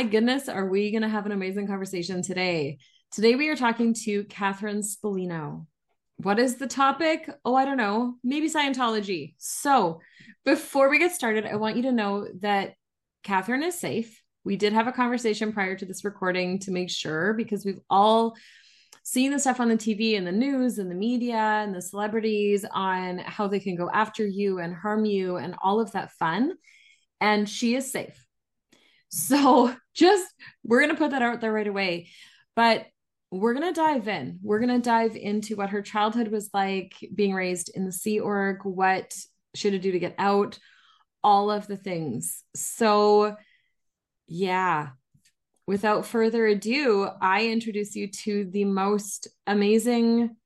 My goodness, are we going to have an amazing conversation today? Today, we are talking to Katherine Spallino. What is the topic? Oh, I don't know. Maybe Scientology. So, before we get started, I want you to know that Katherine is safe. We did have a conversation prior to this recording to make sure because we've all seen the stuff on the TV and the news and the media and the celebrities on how they can go after you and harm you and all of that fun. And she is safe. So just we're going to put that out there right away. But we're going to dive in. We're going to dive into what her childhood was like being raised in the Sea Org, what should it do to get out, all of the things. So, yeah, without further ado, I introduce you to the most amazing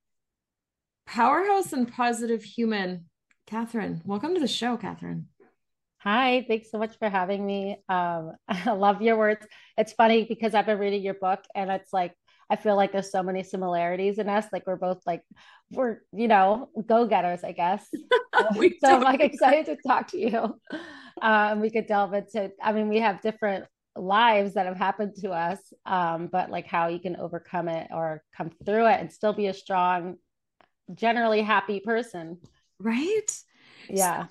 powerhouse and positive human, Katherine. Welcome to the show, Katherine. Hi, thanks so much for having me. Um, I love your words. It's funny because I've been reading your book and it's like I feel like there's so many similarities in us. Like we're both like we're, you know, go-getters, I guess. so I'm like excited to talk to you. Um, we could delve into, I mean, we have different lives that have happened to us, um, but like how you can overcome it or come through it and still be a strong, generally happy person. Right? Yeah. So,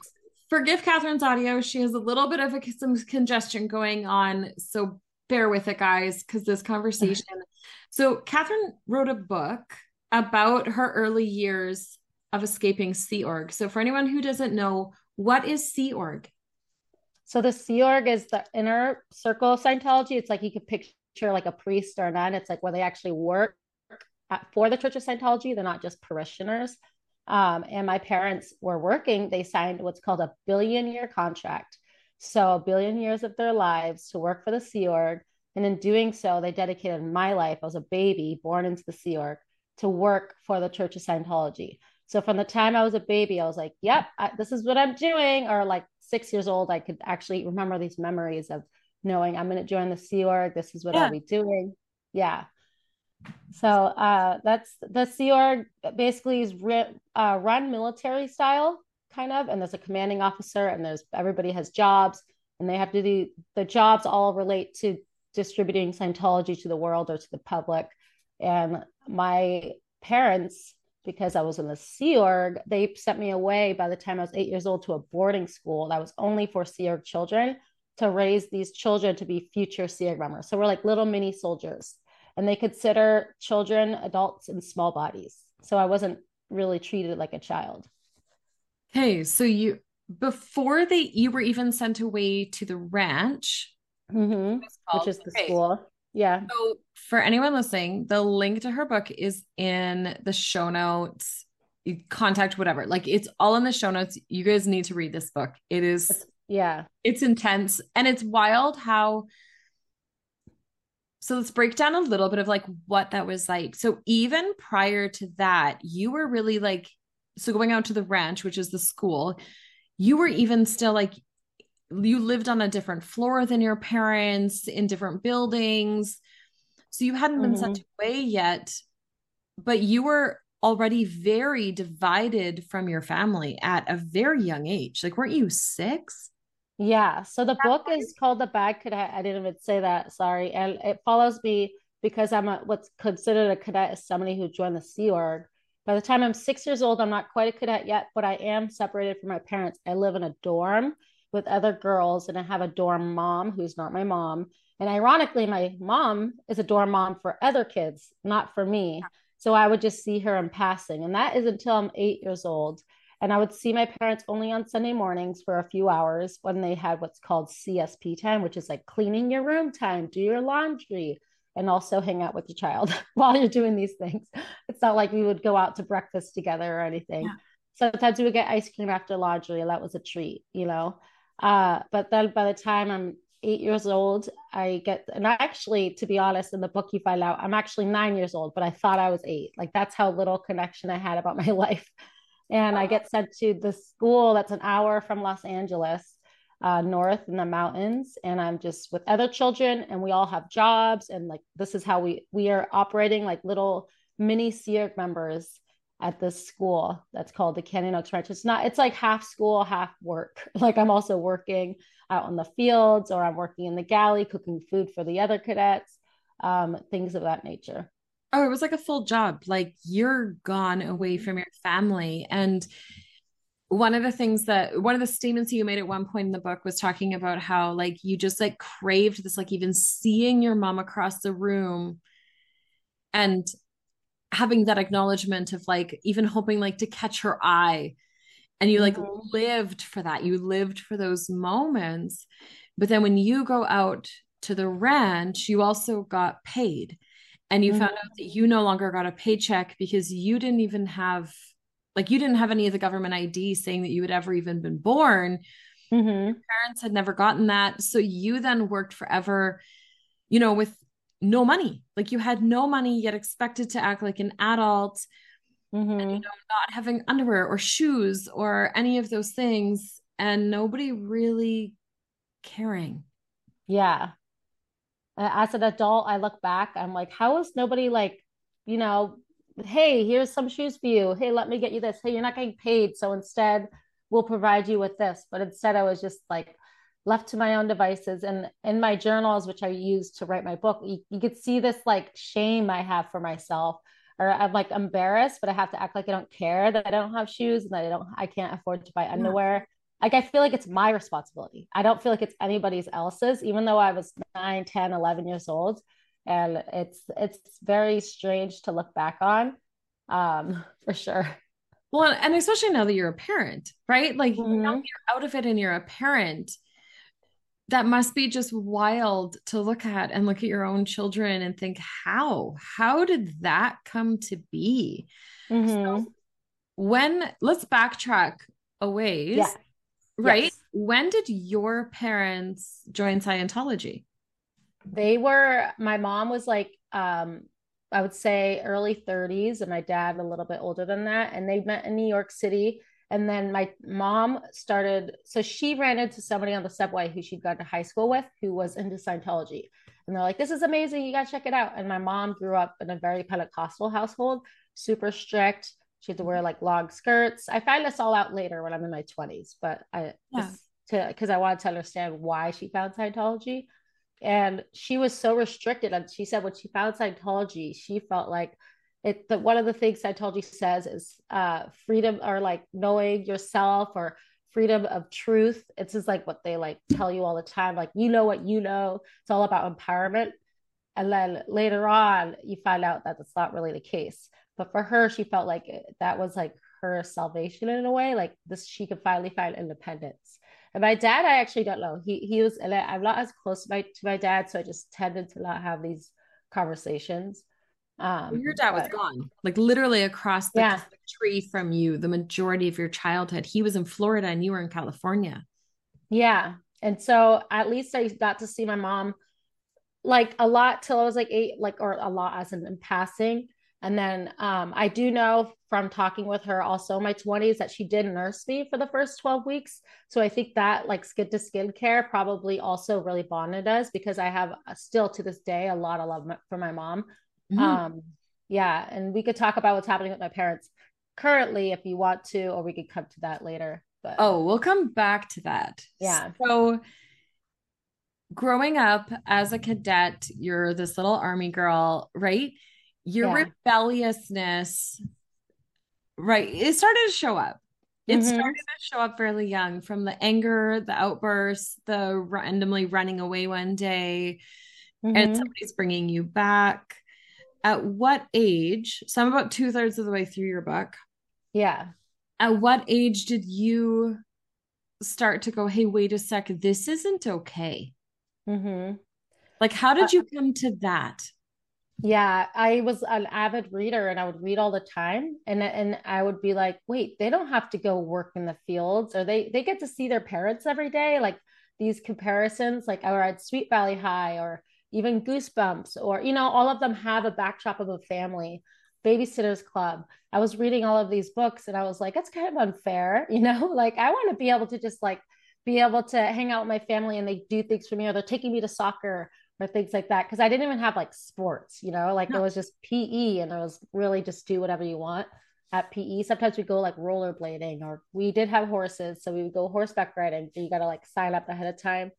forgive Katherine's audio. She has a little bit of a, some congestion going on. So bear with it, guys, because this conversation. so, Katherine wrote a book about her early years of escaping Sea Org. So, for anyone who doesn't know, what is Sea Org? So, the Sea Org is the inner circle of Scientology. It's like you could picture like a priest or a nun. It's like where they actually work for the Church of Scientology. They're not just parishioners. Um, and my parents were working, they signed what's called a billion year contract. So, a billion years of their lives to work for the Sea Org. And in doing so, they dedicated my life as a baby born into the Sea Org to work for the Church of Scientology. So, from the time I was a baby, I was like, yep, I, this is what I'm doing. Or like six years old, I could actually remember these memories of knowing I'm going to join the Sea Org. This is what yeah. I'll be doing. Yeah. So uh, that's the Sea Org basically is ri- uh, run military style kind of, and there's a commanding officer, and there's everybody has jobs, and they have to do the jobs all relate to distributing Scientology to the world or to the public. And my parents, because I was in the Sea Org, they sent me away by the time I was eight years old to a boarding school that was only for Sea Org children to raise these children to be future Sea Org members. So we're like little mini soldiers and they consider children adults in small bodies. So I wasn't really treated like a child. Okay, so you before they you were even sent away to the ranch, mm-hmm. which is the okay. school. Yeah. So for anyone listening, the link to her book is in the show notes. Contact whatever, like it's all in the show notes. You guys need to read this book. It is, it's, yeah, it's intense and it's wild how so let's break down a little bit of like what that was like. So even prior to that, you were really like so going out to the ranch, which is the school, you were even still like you lived on a different floor than your parents in different buildings. So you hadn't been mm-hmm. sent away yet, but you were already very divided from your family at a very young age. Like, weren't you six? Yeah. So the book is called The Bad Cadet. I didn't even say that. Sorry. And it follows me because I'm a, what's considered a cadet is somebody who joined the Sea Org. By the time I'm six years old, I'm not quite a cadet yet, but I am separated from my parents. I live in a dorm with other girls, and I have a dorm mom who's not my mom. And ironically, my mom is a dorm mom for other kids, not for me. So I would just see her in passing. And that is until I'm eight years old. And I would see my parents only on Sunday mornings for a few hours when they had what's called CSP time, which is like cleaning your room time, do your laundry, and also hang out with your child while you're doing these things. It's not like we would go out to breakfast together or anything. Yeah. Sometimes we would get ice cream after laundry, and that was a treat, you know. Uh, but then by the time I'm eight years old, I get, and actually, to be honest, in the book you find out I'm actually nine years old, but I thought I was eight. Like that's how little connection I had about my life and I get sent to the school that's an hour from Los Angeles, uh, north in the mountains, and I'm just with other children, and we all have jobs, and like this is how we we are operating like little mini Sea Org members at this school that's called the Canyon Oaks Ranch. It's not, it's like half school, half work. Like I'm also working out on the fields or I'm working in the galley, cooking food for the other cadets, um, things of that nature. Oh, it was like a full job. Like you're gone away from your family. And one of the things that one of the statements you made at one point in the book was talking about how like you just like craved this like even seeing your mom across the room and having that acknowledgement of like even hoping like to catch her eye and you like mm-hmm. lived for that you lived for those moments but then when you go out to the ranch you also got paid and you mm-hmm. found out that you no longer got a paycheck because you didn't even have like you didn't have any of the government ID saying that you had ever even been born. Mm-hmm. Your parents had never gotten that. So you then worked forever, you know, with no money. Like you had no money, yet expected to act like an adult. Mm-hmm. And, you know, not having underwear or shoes or any of those things, and nobody really caring. Yeah. As an adult, I look back, I'm like, how is nobody like, you know, hey, here's some shoes for you. Hey, let me get you this. Hey, you're not getting paid. So instead, we'll provide you with this. But instead, I was just like left to my own devices. And in my journals, which I used to write my book, you, you could see this like shame I have for myself. Or I'm like embarrassed, but I have to act like I don't care that I don't have shoes and that I don't, I can't afford to buy underwear. Like i feel like it's my responsibility. I don't feel like it's anybody's else's even though i was 9 10 11 years old. And it's it's very strange to look back on um for sure. Well and especially now that you're a parent right? Like mm-hmm. now you're out of it and you're a parent that must be just wild to look at and look at your own children and think how? How did that come to be? Mm-hmm. so when let's backtrack a ways. Yeah. Right yes. when did your parents join scientology they were my mom was like um I would say early 30s and my dad a little bit older than that and they met in New York City and then my mom started so she ran into somebody on the subway who she'd gone to high school with who was into Scientology and they're like this is amazing you got to check it out and my mom grew up in a very Pentecostal household super strict she had to wear like long skirts. I find this all out later when I'm in my 20s but I yeah. to because I wanted to understand why she found Scientology. And she was so restricted and she said when she found scientology she felt like it that one of the things scientology says is uh freedom or like knowing yourself or freedom of truth. It's just like what they like tell you all the time like you know what you know. It's all about empowerment. And then later on you find out that that's not really the case but for her she felt like that was like her salvation in a way like this she could finally find independence and my dad, I actually don't know. He he was. I'm not as close to my to my dad, so I just tended to not have these conversations. Um, your dad but, was gone, like literally across the yeah. tree from you. The majority of your childhood, he was in Florida and you were in California. Yeah, and so at least I got to see my mom like a lot till I was like eight, like or a lot as in, in passing. And then um, I do know from talking with her also in my 20s that she did nurse me for the first 12 weeks. So I think that like skin to skin care probably also really bonded us because I have uh, still to this day a lot of love for my mom. Mm-hmm. Um, yeah. And we could talk about what's happening with my parents currently if you want to, or we could come to that later. But oh, we'll come back to that. Yeah. So growing up as a cadet, you're this little army girl, right? Your yeah. rebelliousness right it started to show up it mm-hmm. started to show up fairly young from the anger the outbursts the randomly running away one day mm-hmm. and somebody's bringing you back at what age so i'm about two-thirds of the way through your book yeah at what age did you start to go hey wait a sec this isn't okay mm-hmm. like how did uh, you come to that yeah, I was an avid reader and I would read all the time and and I would be like, "Wait, they don't have to go work in the fields or they they get to see their parents every day." Like these comparisons like oh, I read Sweet Valley High or even Goosebumps or you know, all of them have a backdrop of a family. Babysitter's Club. I was reading all of these books and I was like, that's kind of unfair, you know? Like I want to be able to just like be able to hang out with my family and they do things for me or they're taking me to soccer or things like that because I didn't even have like sports, you know, like no. it was just PE and it was really just do whatever you want. at PE. Sometimes we go like rollerblading, or we did have horses, so we would go horseback riding. But you got to like sign up ahead of time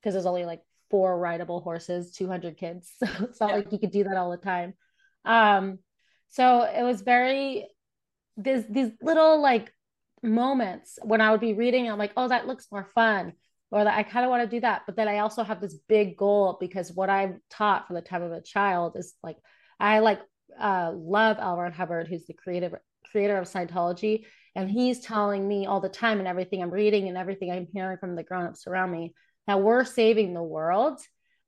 because there's only like four rideable horses, 200 kids. So it's not yeah. like you could do that all the time. Um, so it was very these these little like moments when I would be reading, I'm like, oh, that looks more fun, or that I kind of want to do that. But then I also have this big goal because what I'm taught from the time of a child is like I like uh, L. Ron Hubbard, who's the creative creator of Scientology, and he's telling me all the time and everything I'm reading and everything I'm hearing from the grown-ups around me that we're saving the world.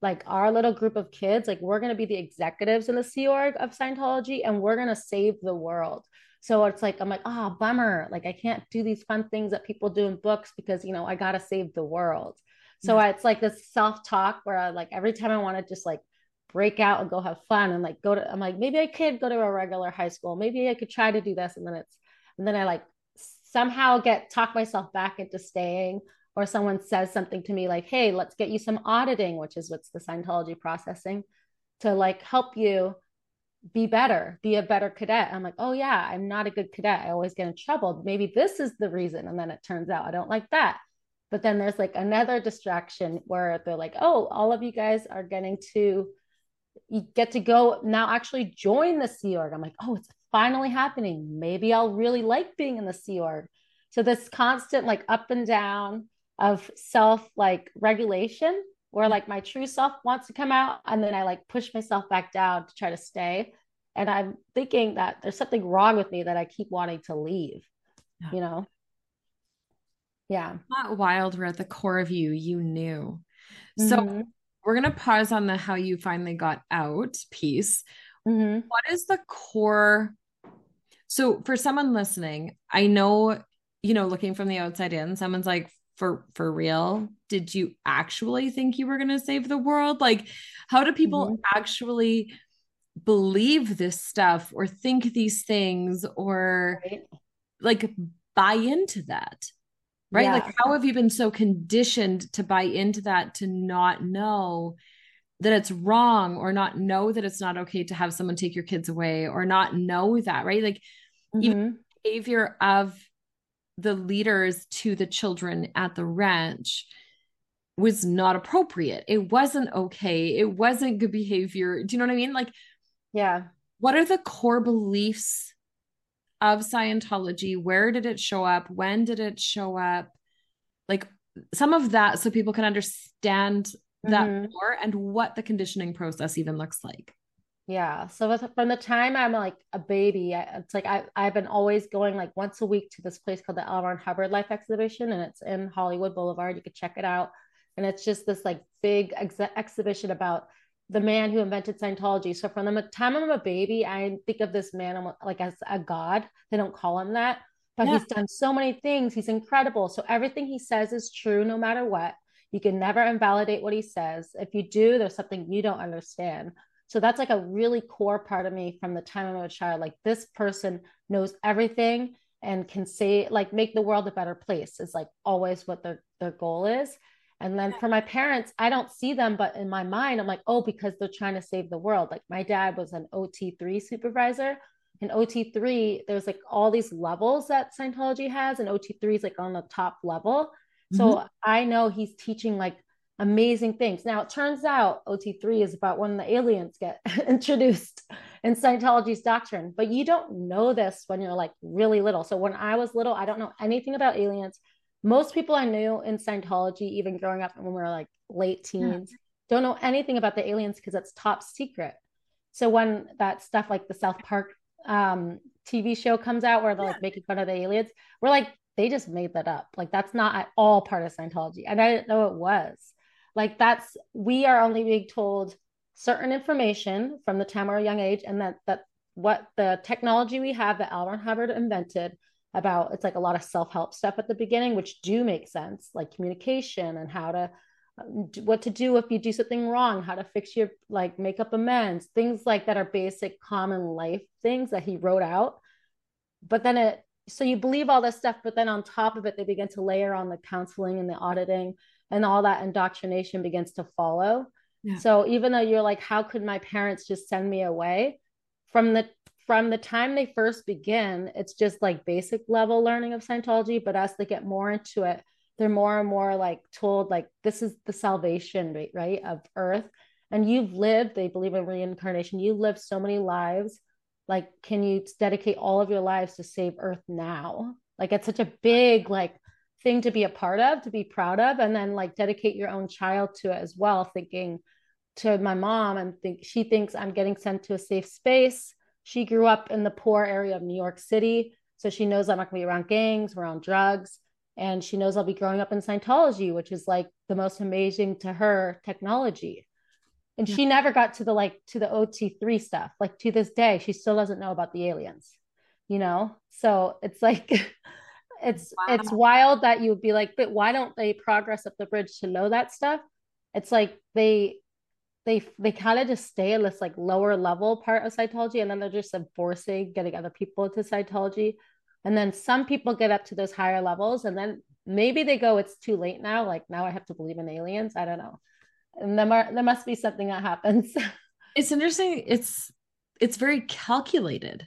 Like our little group of kids, like we're going to be the executives in the Sea Org of Scientology, and we're going to save the world. So it's like, I'm like, oh, bummer. Like, I can't do these fun things that people do in books because, you know, I got to save the world. So mm-hmm. yes. it's like this self talk where I like every time I want to just like break out and go have fun and like go to, I'm like, maybe I could go to a regular high school. Maybe I could try to do this. And then it's, and then I like somehow get talk myself back into staying or someone says something to me like, hey, let's get you some auditing, which is what's the Scientology processing to like help you be better, be a better cadet. I'm like, oh yeah, I'm not a good cadet. I always get in trouble. Maybe this is the reason. And then it turns out I don't like that. But then there's like another distraction where they're like, oh, all of you guys are getting to you get to go now actually join the Sea Org. I'm like, oh, it's finally happening. Maybe I'll really like being in the Sea Org. So this constant like up and down of self like regulation where like my true self wants to come out and then I like push myself back down to try to stay. And I'm thinking that there's something wrong with me that I keep wanting to leave, yeah. you know? Yeah. Not wild where at the core of you, you knew. Mm-hmm. So we're going to pause on the how you finally got out piece. Mm-hmm. What is the core? So for someone listening, I know, you know, looking from the outside in, someone's like, for for real did you actually think you were going to save the world like how do people mm-hmm. actually believe this stuff or think these things or right. like buy into that right yeah. like how have you been so conditioned to buy into that to not know that it's wrong or not know that it's not okay to have someone take your kids away or not know that right like mm-hmm. even behavior of the leaders to the children at the ranch was not appropriate. It wasn't okay. It wasn't good behavior. Do you know what I mean? Like, yeah. What are the core beliefs of Scientology? Where did it show up? When did it show up? Like some of that so people can understand that mm-hmm. more and what the conditioning process even looks like. Yeah. So with, from the time I'm like a baby, I, it's like I, I've been always going like once a week to this place called the L. Ron Hubbard Life Exhibition, and it's in Hollywood Boulevard. You could check it out. And it's just this like big ex- exhibition about the man who invented Scientology. So from the time I'm a baby, I think of this man like as a god. They don't call him that, but yeah. he's done so many things. He's incredible. So everything he says is true no matter what. You can never invalidate what he says. If you do, there's something you don't understand. So that's like a really core part of me from the time I'm a child. Like this person knows everything and can say like make the world a better place is like always what their their goal is. And then for my parents, I don't see them, but in my mind, I'm like, oh, because they're trying to save the world. Like my dad was an OT3 supervisor. In OT3, there's like all these levels that Scientology has, and OT3 is like on the top level. So mm-hmm. I know he's teaching like amazing things. Now, it turns out OT3 is about when the aliens get introduced in Scientology's doctrine, but you don't know this when you're like really little. So, when I was little, I don't know anything about aliens. Most people I knew in Scientology, even growing up when we were like late teens, yeah. don't know anything about the aliens because it's top secret. So, when that stuff like the South Park um, TV show comes out where they're like making fun of the aliens, we're like, they just made that up. Like, that's not at all part of Scientology. And I didn't know it was. Like that's we are only being told certain information from the time we're a young age, and that that what the technology we have that. Ron Hubbard invented about it's like a lot of self-help stuff at the beginning, which do make sense, like communication and how to um, what to do if you do something wrong, how to fix your like make up amends, things like that are basic common life things that he wrote out. But then it so you believe all this stuff, but then on top of it, they begin to layer on the counseling and the auditing and all that indoctrination begins to follow. Yeah. So even though you're like, how could my parents just send me away from the from the time they first begin, it's just like basic level learning of Scientology. But as they get more into it, they're more and more like told, like, this is the salvation rate, right, of Earth. And you've lived, they believe in reincarnation, you lived so many lives. Like, can you dedicate all of your lives to save Earth now? Like, it's such a big, like, thing to be a part of, to be proud of, and then like dedicate your own child to it as well, thinking, to my mom and think she thinks I'm getting sent to a safe space. She grew up in the poor area of New York City, so she knows I'm not gonna be around gangs, around drugs, and she knows I'll be growing up in Scientology, which is like the most amazing to her technology. And yeah. she never got to the like to the OT3 stuff. Like to this day, she still doesn't know about the aliens. You know? So it's like it's wow. it's wild that you would be like, but why don't they progress up the bridge to know that stuff? It's like they they they kind of just stay in this like lower level part of Scientology, and then they're just enforcing getting other people to Scientology, and then some people get up to those higher levels, and then maybe they go, it's too late now. Like now I have to believe in aliens. I don't know, and there there must be something that happens. it's interesting. It's it's very calculated.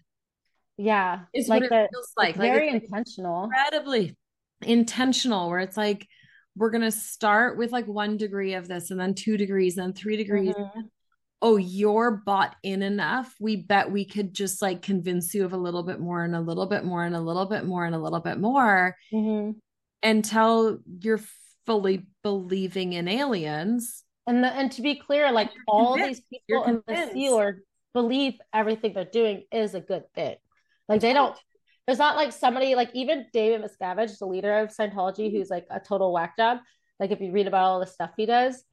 Yeah, it's like what it feels like. like very intentional, incredibly intentional. Where it's like we're going to start with like one degree of this and then two degrees and three degrees mm-hmm. oh you're bought in enough we bet we could just like convince you of a little bit more and a little bit more and a little bit more and a little bit more mm-hmm. until you're fully believing in aliens and the, and to be clear like all these people in the Sea believe everything they're doing is a good thing like they don't there's not like somebody like even David Miscavige, the leader of Scientology, who's like a total whack job. Like if you read about all the stuff he does,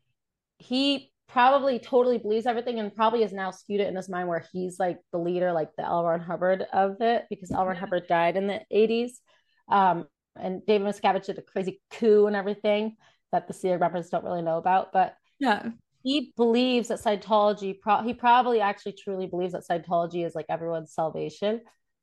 he probably totally believes everything and probably has now skewed it in his mind where he's like the leader, like the L. Ron Hubbard of it, because L. Ron yeah. Hubbard died in the 80s. Um, and David Miscavige did a crazy coup and everything that the Org members don't really know about. But yeah, he believes that Scientology, pro- he probably actually truly believes that Scientology is like everyone's salvation.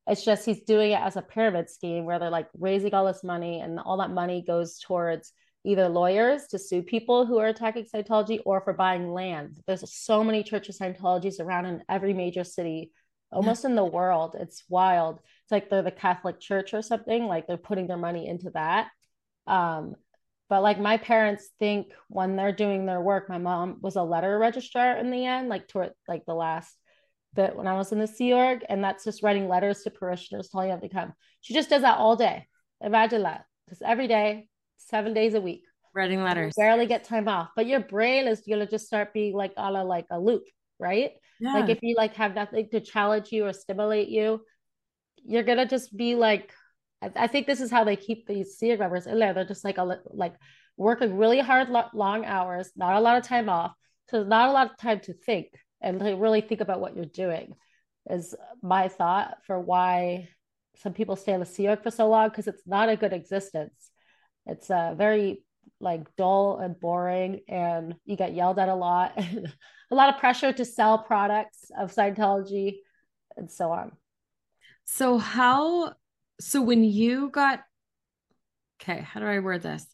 It's just he's doing it as a pyramid scheme where they're like raising all this money and all that money goes towards either lawyers to sue people who are attacking Scientology or for buying land. There's so many churches Scientologies around in every major city, almost in the world. It's wild. It's like they're the Catholic Church or something, like they're putting their money into that. Um, but like my parents think when they're doing their work, my mom was a letter registrar in the end, like toward like the last bit when I was in the Sea Org, and that's just writing letters to parishioners telling them to come. She just does that all day. Imagine that, just every day, seven days a week, writing letters. You barely get time off, but your brain is gonna just start being like on a like a loop, right? Yeah. Like if you like have nothing to challenge you or stimulate you, you're gonna just be like. I, I think this is how they keep these Sea Org members in there. They're just like a like working really hard, long hours, not a lot of time off, so not a lot of time to think and to really think about what you're doing is my thought for why some people stay in the Sea Org for so long because it's not a good existence. It's uh, very like dull and boring, and you get yelled at a lot, a lot of pressure to sell products of Scientology, and so on. So how? So when you got okay, how do I word this?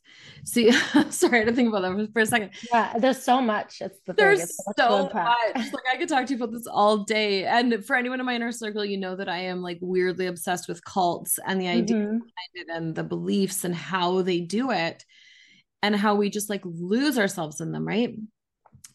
See, sorry, I had to think about that for a second. Yeah, there's so much. It's the there's it's so much. Like I could talk to you about this all day. And for anyone in my inner circle, you know that I am like weirdly obsessed with cults and the idea mm-hmm. behind it and the beliefs and how they do it and how we just like lose ourselves in them, right?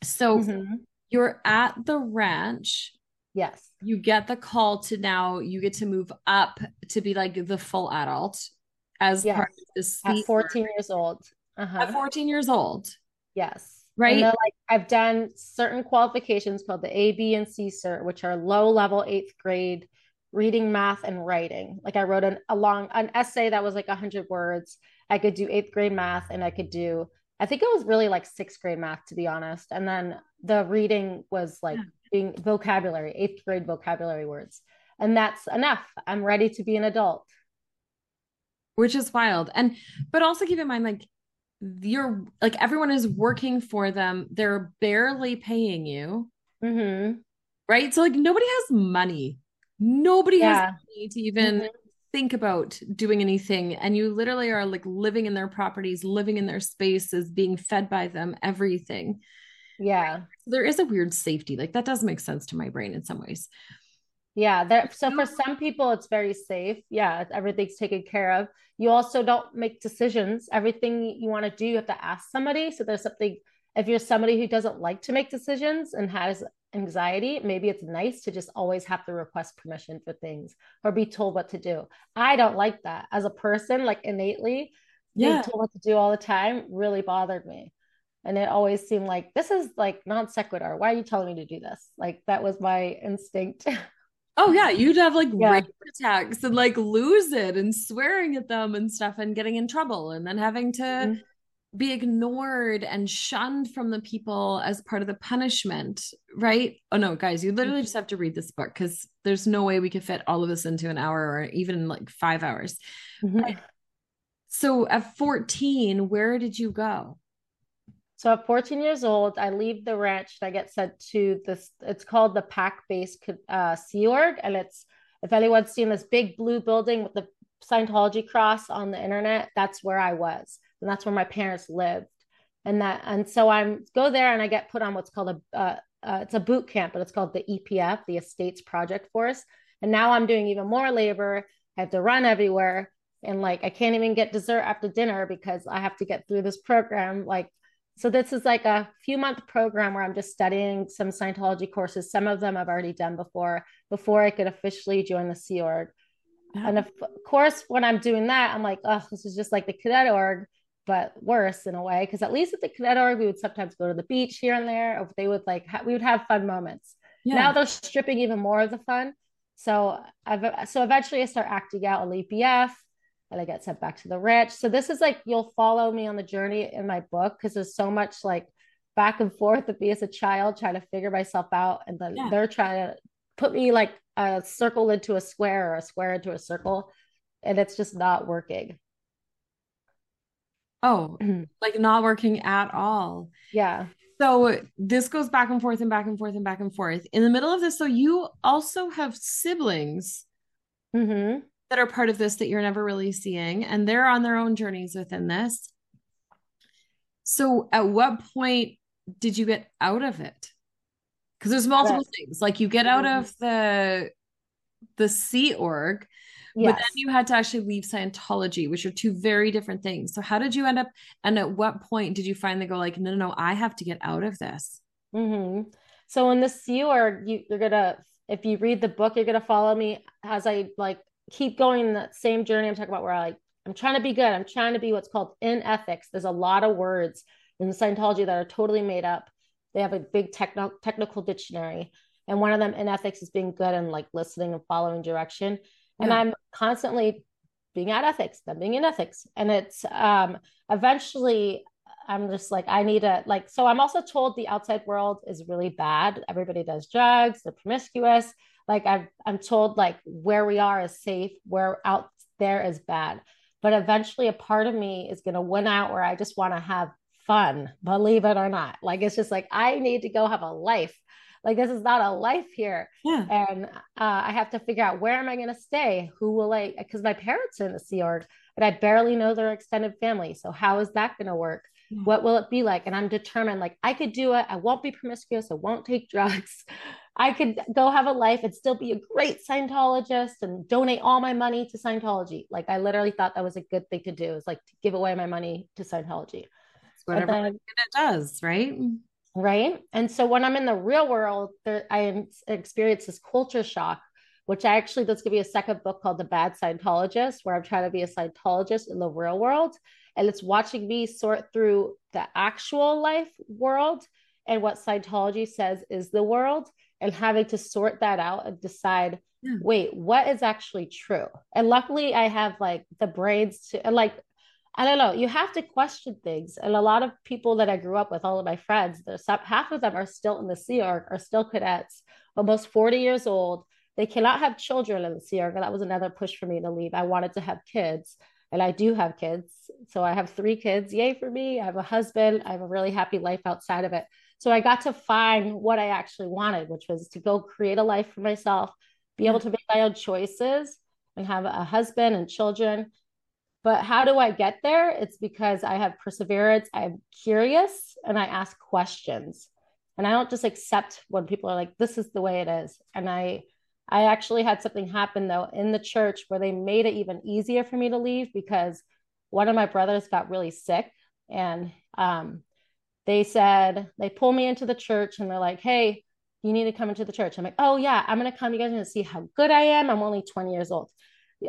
So mm-hmm. you're at the ranch. Yes. You get the call to now you get to move up to be like the full adult as yes. part of the this at 14 years old. Uh-huh. at 14 years old. Yes. Right? like i've done certain qualifications called the a b and c cert which are low level eighth grade reading math and writing. Like i wrote an a long an essay that was like 100 words. I could do eighth grade math and i could do i think it was really like sixth grade math to be honest. And then the reading was like being vocabulary eighth grade vocabulary words. And that's enough. I'm ready to be an adult which is wild. And but also keep in mind like you're like everyone is working for them. They're barely paying you. Mm-hmm. Right. So like nobody has money. Nobody yeah. has money to even mm-hmm. think about doing anything. And you literally are like living in their properties, living in their spaces, being fed by them, everything. Yeah. So there is a weird safety. Like that does make sense to my brain in some ways. Yeah, there, so for some people, it's very safe. Yeah, everything's taken care of. You also don't make decisions. Everything you want to do, you have to ask somebody. So there's something, if you're somebody who doesn't like to make decisions and has anxiety, maybe it's nice to just always have to request permission for things or be told what to do. I don't like that as a person, like innately, yeah. being told what to do all the time really bothered me. And it always seemed like this is like non sequitur. Why are you telling me to do this? Like that was my instinct. Oh yeah, you'd have like yeah. rage attacks and like lose it and swearing at them and stuff and getting in trouble and then having to mm-hmm. be ignored and shunned from the people as part of the punishment, right? Oh no, guys, you literally just have to read this book because there's no way we could fit all of this into an hour or even like five hours. Mm-hmm. So at 14, where did you go? So at 14 years old, I leave the ranch and I get sent to this. It's called the PAC Base uh, Sea Org, and it's if anyone's seen this big blue building with the Scientology cross on the internet, that's where I was, and that's where my parents lived. And that, and so I'm go there and I get put on what's called a uh, uh, it's a boot camp, but it's called the EPF, the Estates Project Force. And now I'm doing even more labor. I have to run everywhere, and like I can't even get dessert after dinner because I have to get through this program like so this is like a few month program where I'm just studying some Scientology courses. Some of them I've already done before, before I could officially join the Sea Org. And of course, when I'm doing that, I'm like, oh, this is just like the cadet org, but worse in a way. Because at least at the cadet org, we would sometimes go to the beach here and there, or they would like ha- we would have fun moments. Yeah. Now they're stripping even more of the fun. So I've so eventually I start acting out on EPF and I get sent back to the ranch. So this is like you'll follow me on the journey in my book because there's so much like back and forth with me as a child trying to figure myself out, and then yeah. they're trying to put me like a circle into a square or a square into a circle, and it's just not working. Oh, like not working at all. Yeah. So this goes back and forth and back and forth and back and forth. In the middle of this, so you also have siblings. Mm-hmm that are part of this that you're never really seeing and they're on their own journeys within this so at what point did you get out of it because there's multiple yes. things like you get out mm-hmm. of the the sea org yes. but then you had to actually leave scientology which are two very different things so how did you end up and at what point did you finally go like no no no i have to get out of this mm-hmm. so in the sea org you, you're gonna if you read the book you're gonna follow me as i like keep going that same journey I'm talking about where I like I'm trying to be good. I'm trying to be what's called in ethics. There's a lot of words in Scientology that are totally made up. They have a big techno- technical dictionary. And one of them in ethics is being good and like listening and following direction. Yeah. And I'm constantly being at ethics, then being in ethics. And it's um eventually I'm just like, I need to like, so I'm also told the outside world is really bad. Everybody does drugs, they're promiscuous like I've, I'm told like where we are is safe, where out there is bad. But eventually a part of me is going to win out where I just want to have fun, believe it or not. Like it's just like I need to go have a life. Like this is not a life here. Yeah. And uh, I have to figure out where am I going to stay? Who will I? Because my parents are in the Sea Org, but I barely know their extended family. So how is that going to work? Yeah. What will it be like? And I'm determined. Like I could do it. I won't be promiscuous. I won't take drugs. I could go have a life and still be a great Scientologist and donate all my money to Scientology. Like I literally thought that was a good thing to do is like to give away my money to Scientology. whatever then, it does, right? Right. And so when I'm in the real world, there, I experience this culture shock, which I actually, there's going to be a second book called The Bad Scientologist, where I'm trying to be a Scientologist in the real world. And it's watching me sort through the actual life world and what Scientology says is the world and having to sort that out and decide yeah. wait what is actually true and luckily i have like the brains to and like i don't know you have to question things and a lot of people that i grew up with all of my friends there's half of them are still in the sea org are still cadets almost 40 years old they cannot have children in the sea org and that was another push for me to leave i wanted to have kids and I do have kids. So I have three kids. Yay for me. I have a husband. I have a really happy life outside of it. So I got to find what I actually wanted, which was to go create a life for myself, be able to make my own choices and have a husband and children. But how do I get there? It's because I have perseverance, I'm curious, and I ask questions. And I don't just accept when people are like, this is the way it is. And I I actually had something happen though in the church where they made it even easier for me to leave because one of my brothers got really sick and um, they said they pull me into the church and they're like, "Hey, you need to come into the church." I'm like, "Oh yeah, I'm gonna come. You guys are gonna see how good I am. I'm only 20 years old."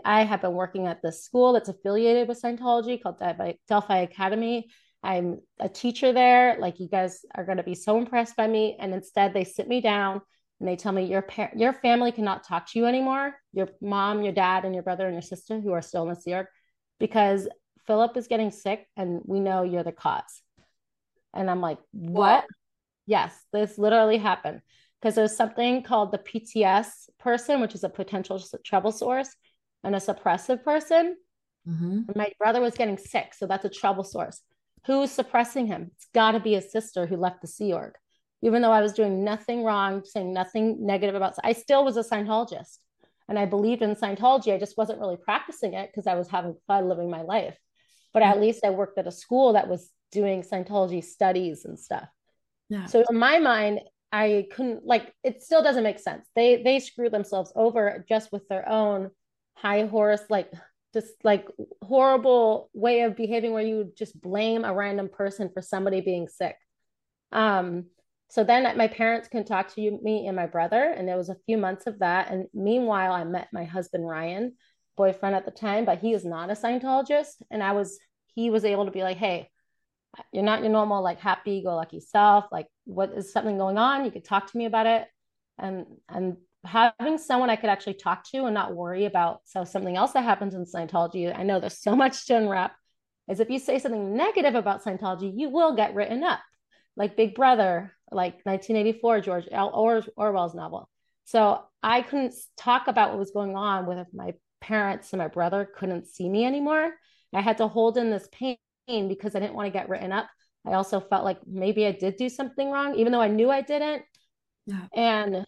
I have been working at this school that's affiliated with Scientology called Delphi Academy. I'm a teacher there. Like you guys are to be so impressed by me. And instead, they sit me down and they tell me your par- your family cannot talk to you anymore. Your mom, your dad, and your brother and your sister who are still in the Sea because Philip is getting sick, and we know you're the cause. And I'm like, what? Yes, this literally happened because there's something called the PTS person, which is a potential trouble source, and a suppressive person. Mm-hmm. My brother was getting sick, so that's a trouble source. Who's suppressing him? It's got to be his sister who left the Sea Org. Even though I was doing nothing wrong, saying nothing negative about, I still was a Scientologist, and I believed in Scientology. I just wasn't really practicing it because I was having fun living my life. But at least I worked at a school that was doing Scientology studies and stuff. Yeah. So in my mind, I couldn't like it. Still doesn't make sense. They they screw themselves over just with their own high horse like just like horrible way of behaving where you just blame a random person for somebody being sick. Um, so then my parents can talk to you, me and my brother, and there was a few months of that. And meanwhile, I met my husband Ryan, boyfriend at the time, but he is not a Scientologist, and I was he was able to be like, hey, you're not your normal like happy go lucky self. Like, what is something going on? You could talk to me about it, and and having someone I could actually talk to and not worry about. So something else that happens in Scientology, I know there's so much to unwrap, is if you say something negative about Scientology, you will get written up, like Big Brother, like 1984, George L. Or- Orwell's novel. So I couldn't talk about what was going on with my parents and my brother couldn't see me anymore. I had to hold in this pain because I didn't want to get written up. I also felt like maybe I did do something wrong, even though I knew I didn't. Yeah. And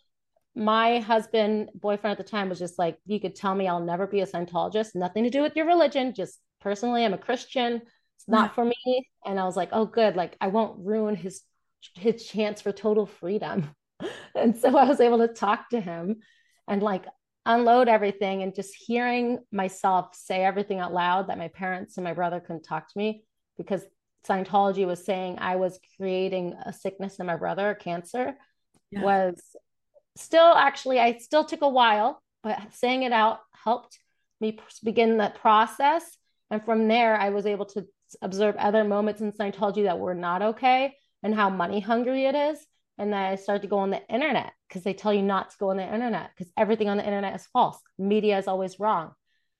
my husband, boyfriend at the time, was just like, you could tell me I'll never be a Scientologist, nothing to do with your religion. Just personally, I'm a Christian. It's not yeah. for me. And I was like, oh, good. Like, I won't ruin his his chance for total freedom. and so I was able to talk to him and like unload everything and just hearing myself say everything out loud that my parents and my brother couldn't talk to me because Scientology was saying I was creating a sickness in my brother, cancer, yeah. was still actually, I still took a while, but saying it out helped me begin that process. And from there, I was able to observe other moments in Scientology that were not okay and how money hungry it is. And then I started to go on the internet because they tell you not to go on the internet because everything on the internet is false. Media is always wrong.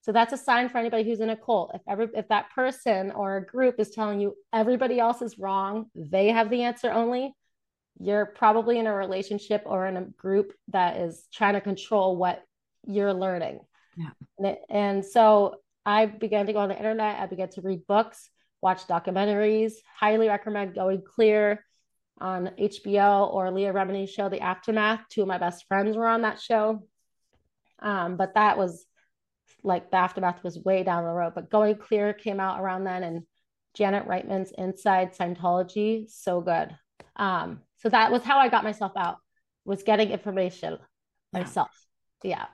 So that's a sign for anybody who's in a cult. If every if that person or a group is telling you everybody else is wrong, they have the answer only, you're probably in a relationship or in a group that is trying to control what you're learning. Yeah. And, it, and so I began to go on the internet. I began to read books, watch documentaries. Highly recommend Going Clear on HBO or Leah Remini's show, The Aftermath. Two of my best friends were on that show. Um, but that was like the aftermath was way down the road. But Going Clear came out around then, and Janet Reitman's Inside Scientology, so good. Um, so that was how I got myself out, was getting information yeah. myself. Yeah.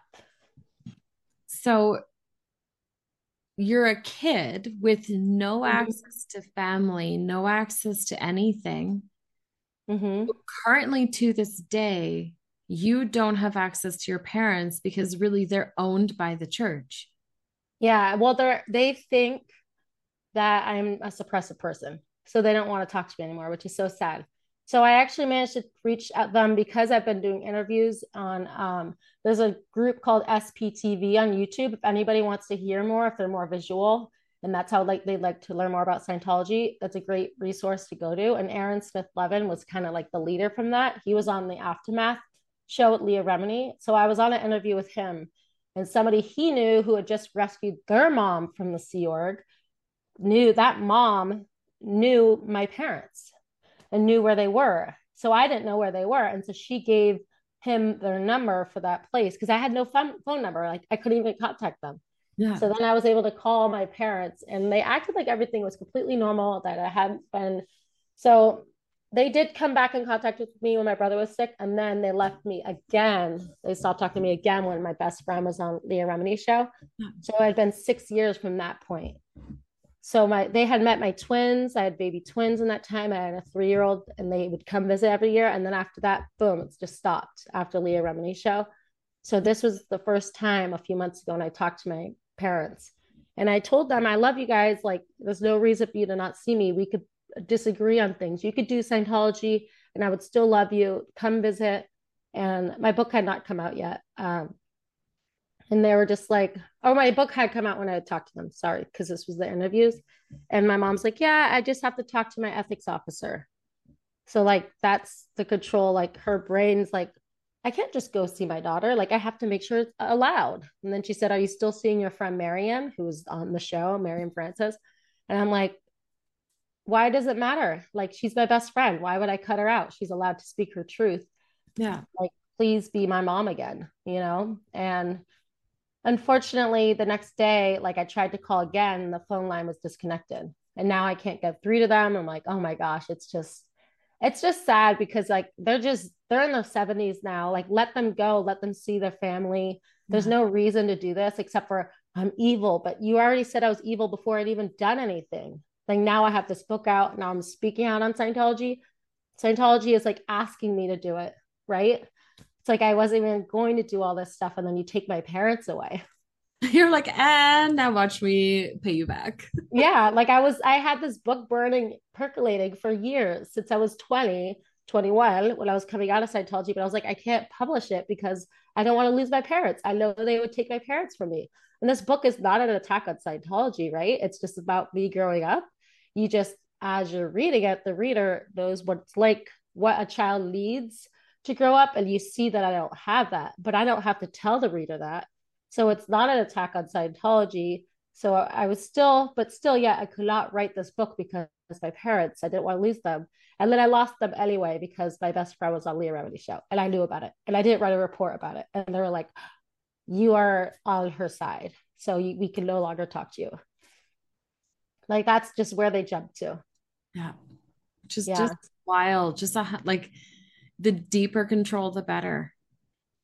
So you're a kid with no mm-hmm. access to family, no access to anything. Mm-hmm. Currently, to this day, you don't have access to your parents because really they're owned by the church. Yeah, well, they they think that I'm a suppressive person, so they don't want to talk to me anymore, which is so sad. So I actually managed to reach out them because I've been doing interviews on. Um, there's a group called SPTV on YouTube. If anybody wants to hear more, if they're more visual, and that's how like they'd like to learn more about Scientology, that's a great resource to go to. And Aaron Smith Levin was kind of like the leader from that. He was on the Aftermath show with Leah Remini. So I was on an interview with him, and somebody he knew who had just rescued their mom from the Sea Org knew that mom knew my parents and knew where they were. So I didn't know where they were. And so she gave him their number for that place because I had no phone, phone number. Like I couldn't even contact them. Yeah. So then I was able to call my parents and they acted like everything was completely normal, that I hadn't been. So they did come back in contact with me when my brother was sick, and then they left me again. They stopped talking to me again when my best friend was on Leah Remini show. So it had been six years from that point. So my they had met my twins. I had baby twins in that time. I had a three year old, and they would come visit every year. And then after that, boom, it's just stopped after Leah Remini show. So this was the first time a few months ago, and I talked to my parents, and I told them, "I love you guys. Like, there's no reason for you to not see me. We could disagree on things. You could do Scientology and I would still love you. Come visit. And my book had not come out yet. Um, and they were just like, oh, my book had come out when I talked to them. Sorry, because this was the interviews. And my mom's like, yeah, I just have to talk to my ethics officer. So, like, that's the control. Like, her brain's like, I can't just go see my daughter. Like, I have to make sure it's allowed. And then she said, Are you still seeing your friend Mariam, who's on the show, Mariam Francis? And I'm like, why does it matter? Like she's my best friend. Why would I cut her out? She's allowed to speak her truth. Yeah. Like please be my mom again, you know? And unfortunately, the next day, like I tried to call again, the phone line was disconnected. And now I can't get through to them. I'm like, oh my gosh, it's just it's just sad because like they're just they're in their 70s now. Like let them go, let them see their family. There's yeah. no reason to do this except for I'm evil, but you already said I was evil before I'd even done anything. Like now I have this book out. Now I'm speaking out on Scientology. Scientology is like asking me to do it, right? It's like I wasn't even going to do all this stuff, and then you take my parents away. You're like, and now watch me pay you back. yeah, like I was, I had this book burning, percolating for years since I was 20, 21 when I was coming out of Scientology, but I was like, I can't publish it because I don't want to lose my parents. I know they would take my parents from me. And this book is not an attack on Scientology, right? It's just about me growing up you just as you're reading it the reader knows what it's like what a child needs to grow up and you see that i don't have that but i don't have to tell the reader that so it's not an attack on scientology so i was still but still yeah i could not write this book because my parents i didn't want to lose them and then i lost them anyway because my best friend was on leah remini show and i knew about it and i didn't write a report about it and they were like you are on her side so you, we can no longer talk to you like that's just where they jump to. Yeah. Just yeah. just wild. Just a, like the deeper control the better.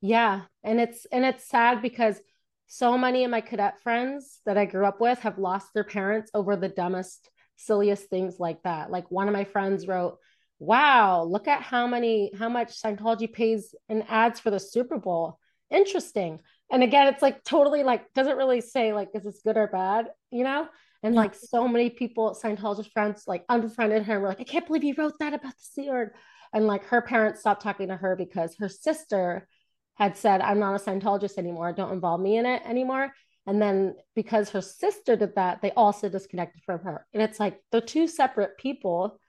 Yeah. And it's and it's sad because so many of my cadet friends that I grew up with have lost their parents over the dumbest, silliest things like that. Like one of my friends wrote, Wow, look at how many how much Scientology pays in ads for the Super Bowl. Interesting. And again, it's like totally like doesn't really say like is this good or bad, you know? And like so many people, Scientologist friends, like unfriended her and were like, I can't believe you wrote that about the Sea Org. And like her parents stopped talking to her because her sister had said, I'm not a Scientologist anymore. Don't involve me in it anymore. And then because her sister did that, they also disconnected from her. And it's like they're two separate people.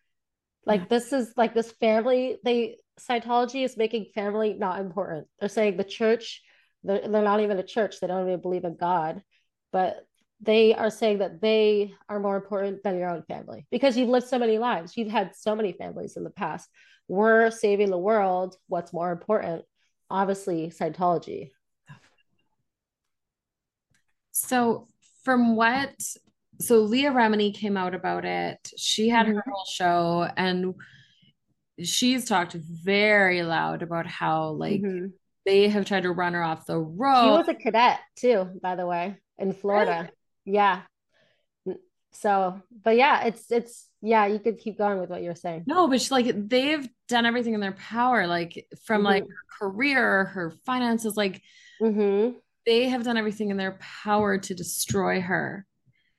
Like yeah. this is like this family, they Scientology is making family not important. They're saying the church, they're, they're not even a church, they don't even believe in God. But they are saying that they are more important than your own family because you've lived so many lives. You've had so many families in the past. We're saving the world. What's more important? Obviously, Scientology. So, from what, so Leah Remini came out about it. She had mm-hmm. her whole show and she's talked very loud about how, like, mm-hmm. they have tried to run her off the road. She was a cadet too, by the way, in Florida. Really? yeah so but yeah it's it's yeah you could keep going with what you're saying. No but she, like they've done everything in their power like from mm-hmm. like her career her finances like mm-hmm. they have done everything in their power to destroy her.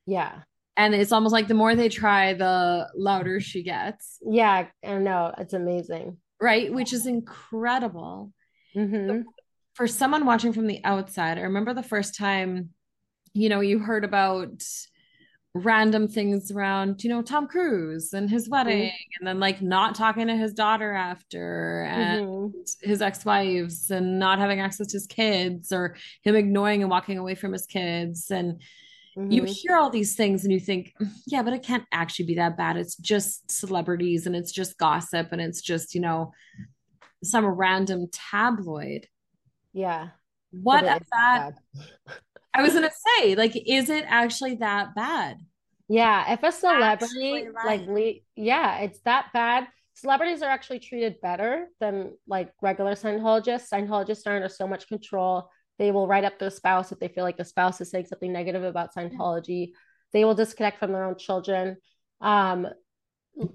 Yeah. And it's almost like the more they try the louder she gets. Yeah i know. It's amazing. Right? Which is incredible. Mm-hmm. for someone watching from the outside i remember the first time you know, you heard about random things around, you know, Tom Cruise and his wedding, mm-hmm. and then like not talking to his daughter after and mm-hmm. his ex wives and not having access to his kids or him ignoring and walking away from his kids. And mm-hmm. you hear all these things and you think, yeah, but it can't actually be that bad. It's just celebrities and it's just gossip and it's just, you know, some random tabloid. Yeah. What that I was gonna say, like, is it actually that bad? Yeah, if a celebrity like, yeah, it's that bad. celebrities are actually treated better than like regular Scientologists. Scientologists are under so much control. They will write up their spouse if they feel like the spouse is saying something negative about Scientology. They will disconnect from their own children. Um,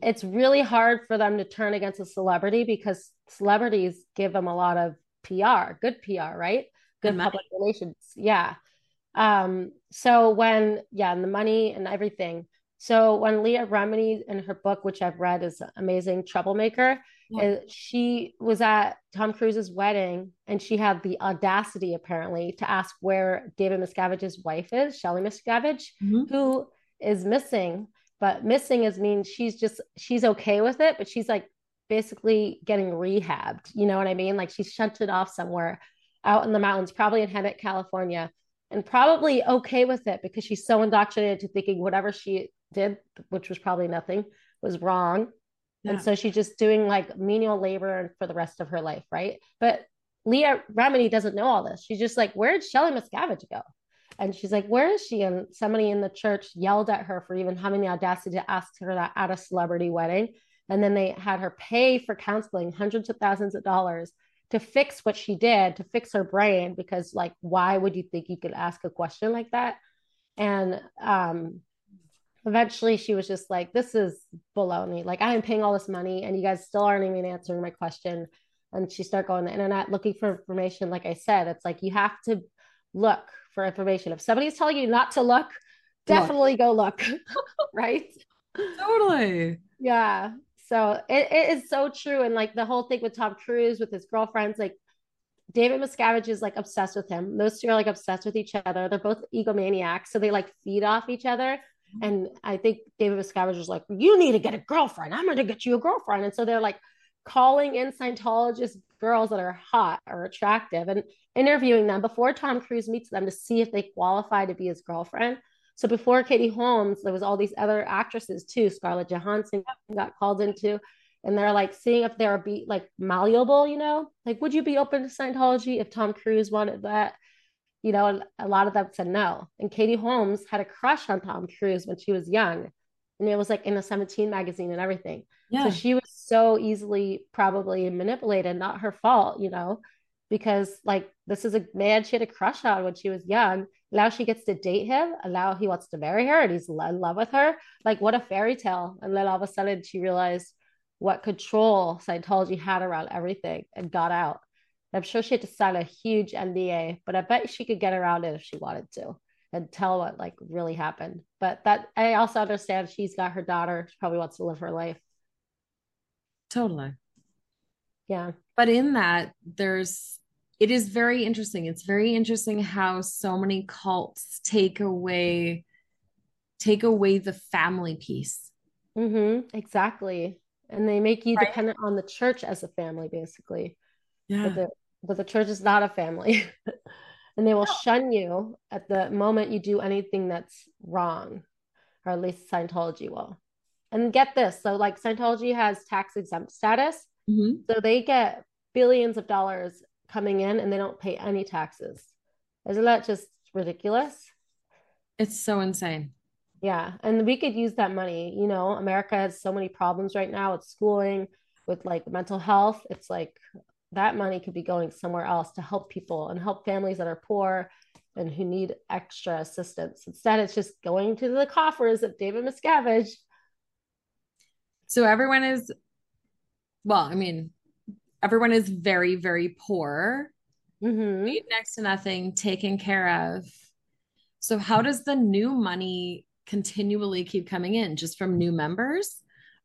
it's really hard for them to turn against a celebrity because celebrities give them a lot of PR, good PR, right? Good public relations. Yeah. Um, so when, yeah, and the money and everything. So when Leah Remini in her book, which I've read is amazing, Troublemaker, yeah. She was at Tom Cruise's wedding and she had the audacity apparently to ask where David Miscavige's wife is, Shelly Miscavige, mm-hmm. who is missing. But missing is mean she's just she's okay with it, but she's like basically getting rehabbed. You know what I mean? Like she's shunted off somewhere out in the mountains, probably in Hemet, California, and probably okay with it because she's so indoctrinated to thinking whatever she did, which was probably nothing, was wrong. Yeah. And so she's just doing like menial labor for the rest of her life, right? But Leah Remini doesn't know all this. She's just like, where did Shelly Miscavige go? And she's like, where is she? And somebody in the church yelled at her for even having the audacity to ask her that at a celebrity wedding. And then they had her pay for counseling hundreds of thousands of dollars to fix what she did, to fix her brain, because like, why would you think you could ask a question like that? And um, eventually she was just like, this is baloney. Like, I am paying all this money and you guys still aren't even answering my question. And she started going on the internet looking for information. Like I said, it's like you have to look for information. If somebody's telling you not to look, definitely look. go look. right? Totally. Yeah. So it, it is so true. And like the whole thing with Tom Cruise with his girlfriends, like David Miscavige is like obsessed with him. Those two are like obsessed with each other. They're both egomaniacs. So they like feed off each other. Mm-hmm. And I think David Miscavige was like, You need to get a girlfriend. I'm going to get you a girlfriend. And so they're like calling in Scientologist girls that are hot or attractive and interviewing them before Tom Cruise meets them to see if they qualify to be his girlfriend. So before Katie Holmes, there was all these other actresses too. Scarlett Johansson got called into, and they're like seeing if they're be like malleable, you know, like would you be open to Scientology if Tom Cruise wanted that? You know, and a lot of them said no. And Katie Holmes had a crush on Tom Cruise when she was young, and it was like in a 17 magazine and everything. Yeah. So she was so easily probably manipulated, not her fault, you know, because like this is a man she had a crush on when she was young now she gets to date him and now he wants to marry her and he's in love with her. Like what a fairy tale. And then all of a sudden she realized what control scientology had around everything and got out. I'm sure she had to sign a huge nda but i bet she could get around it if she wanted to and tell what like really happened. But that i also understand she's got her daughter. She probably wants to live her life. Totally. Yeah. But in that there's it is very interesting. It's very interesting how so many cults take away take away the family piece. Mm-hmm, exactly. And they make you right. dependent on the church as a family, basically. Yeah. But the, but the church is not a family. and they will no. shun you at the moment you do anything that's wrong, or at least Scientology will. And get this so, like, Scientology has tax exempt status. Mm-hmm. So they get billions of dollars coming in and they don't pay any taxes. Isn't that just ridiculous? It's so insane. Yeah. And we could use that money. You know, America has so many problems right now with schooling, with like mental health. It's like that money could be going somewhere else to help people and help families that are poor and who need extra assistance. Instead, it's just going to the coffers of David Miscavige. So everyone is, well, I mean, everyone is very, very poor, mm-hmm. next to nothing, taken care of. So, how does the new money continually keep coming in? Just from new members?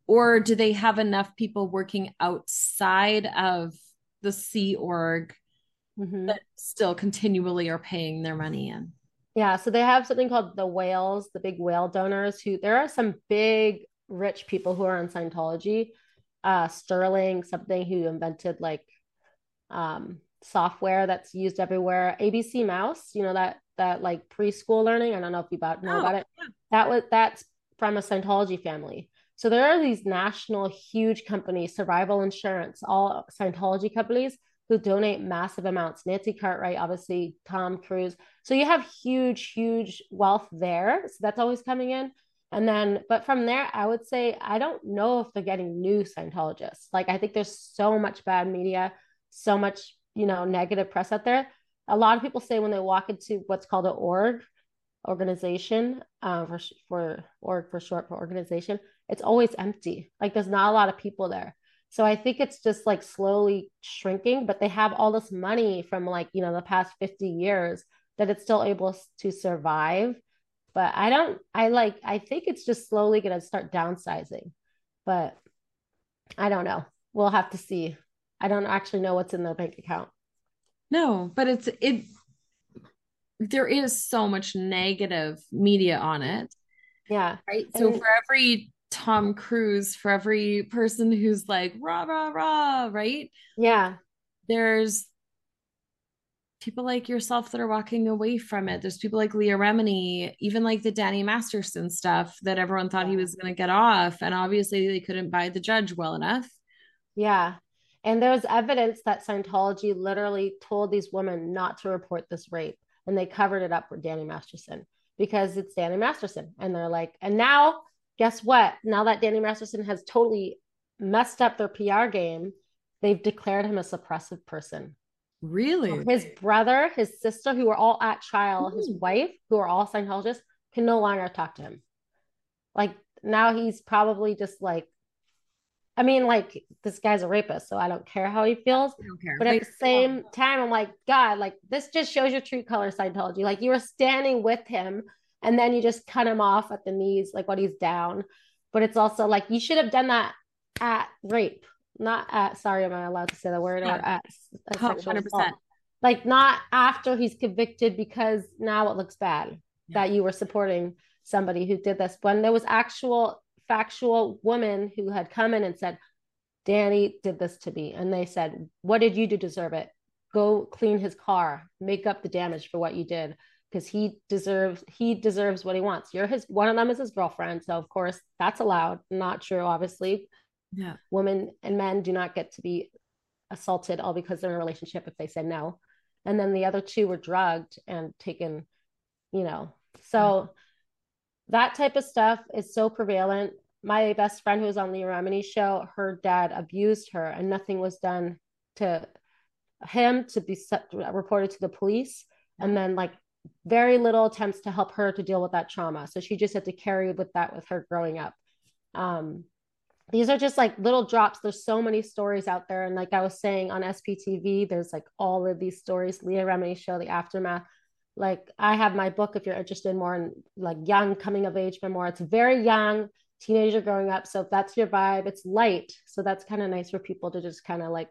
Or do they have enough people working outside of the Sea Org mm-hmm. that still continually are paying their money in? Yeah, so they have something called the whales, the big whale donors, who there are some big rich people who are in Scientology uh, Sterling, something who invented like um, software that's used everywhere. ABC Mouse, you know that that like preschool learning. I don't know if you about know oh, about it. Yeah. That was that's from a Scientology family. So there are these national huge companies, survival insurance, all Scientology companies who donate massive amounts. Nancy Cartwright, obviously, Tom Cruise. So you have huge, huge wealth there. So that's always coming in. And then, but from there, I would say I don't know if they're getting new Scientologists. Like, I think there's so much bad media, so much, you know, negative press out there. A lot of people say when they walk into what's called an org organization, uh, for, for org for short for organization, it's always empty. Like, there's not a lot of people there. So I think it's just like slowly shrinking, but they have all this money from like, you know, the past 50 years that it's still able to survive but I don't, I like, I think it's just slowly going to start downsizing, but I don't know. We'll have to see. I don't actually know what's in their bank account. No, but it's, it, there is so much negative media on it. Yeah. Right. So and, for every Tom Cruise, for every person who's like, rah, rah, rah, right? Yeah. There's people like yourself that are walking away from it. There's people like Leah Remini, even like the Danny Masterson stuff that everyone thought he was going to get off. And obviously they couldn't buy the judge well enough. Yeah. And there was evidence that Scientology literally told these women not to report this rape. And they covered it up for Danny Masterson because it's Danny Masterson. And they're like, and now guess what? Now that Danny Masterson has totally messed up their PR game, they've declared him a suppressive person. Really? His brother, his sister, who were all at trial, Ooh. his wife, who are all Scientologists, can no longer talk to him. Like now he's probably just like, I mean, like this guy's a rapist, so I don't care how he feels. But at the same time, I'm like, God, like this just shows your true color Scientology. Like you were standing with him and then you just cut him off at the knees, like when he's down. But it's also like you should have done that at rape not at sorry am i allowed to say the word yeah. or at a 100%. Assault. like not after he's convicted because now it looks bad yeah. that you were supporting somebody who did this when there was actual factual woman who had come in and said danny did this to me and they said what did you do to deserve it go clean his car make up the damage for what you did because he deserves he deserves what he wants you're his one of them is his girlfriend so of course that's allowed not true obviously yeah. Women and men do not get to be assaulted all because they're in a relationship if they say no. And then the other two were drugged and taken, you know. So that type of stuff is so prevalent. My best friend who was on the Remini show, her dad abused her and nothing was done to him to be reported to the police. And then like very little attempts to help her to deal with that trauma. So she just had to carry with that with her growing up. Um, these are just like little drops. There's so many stories out there. And like I was saying on SPTV, there's like all of these stories, Leah Remini show, the aftermath. Like I have my book if you're interested more in like young coming of age memoir. It's very young, teenager growing up. So if that's your vibe, it's light. So that's kind of nice for people to just kind of like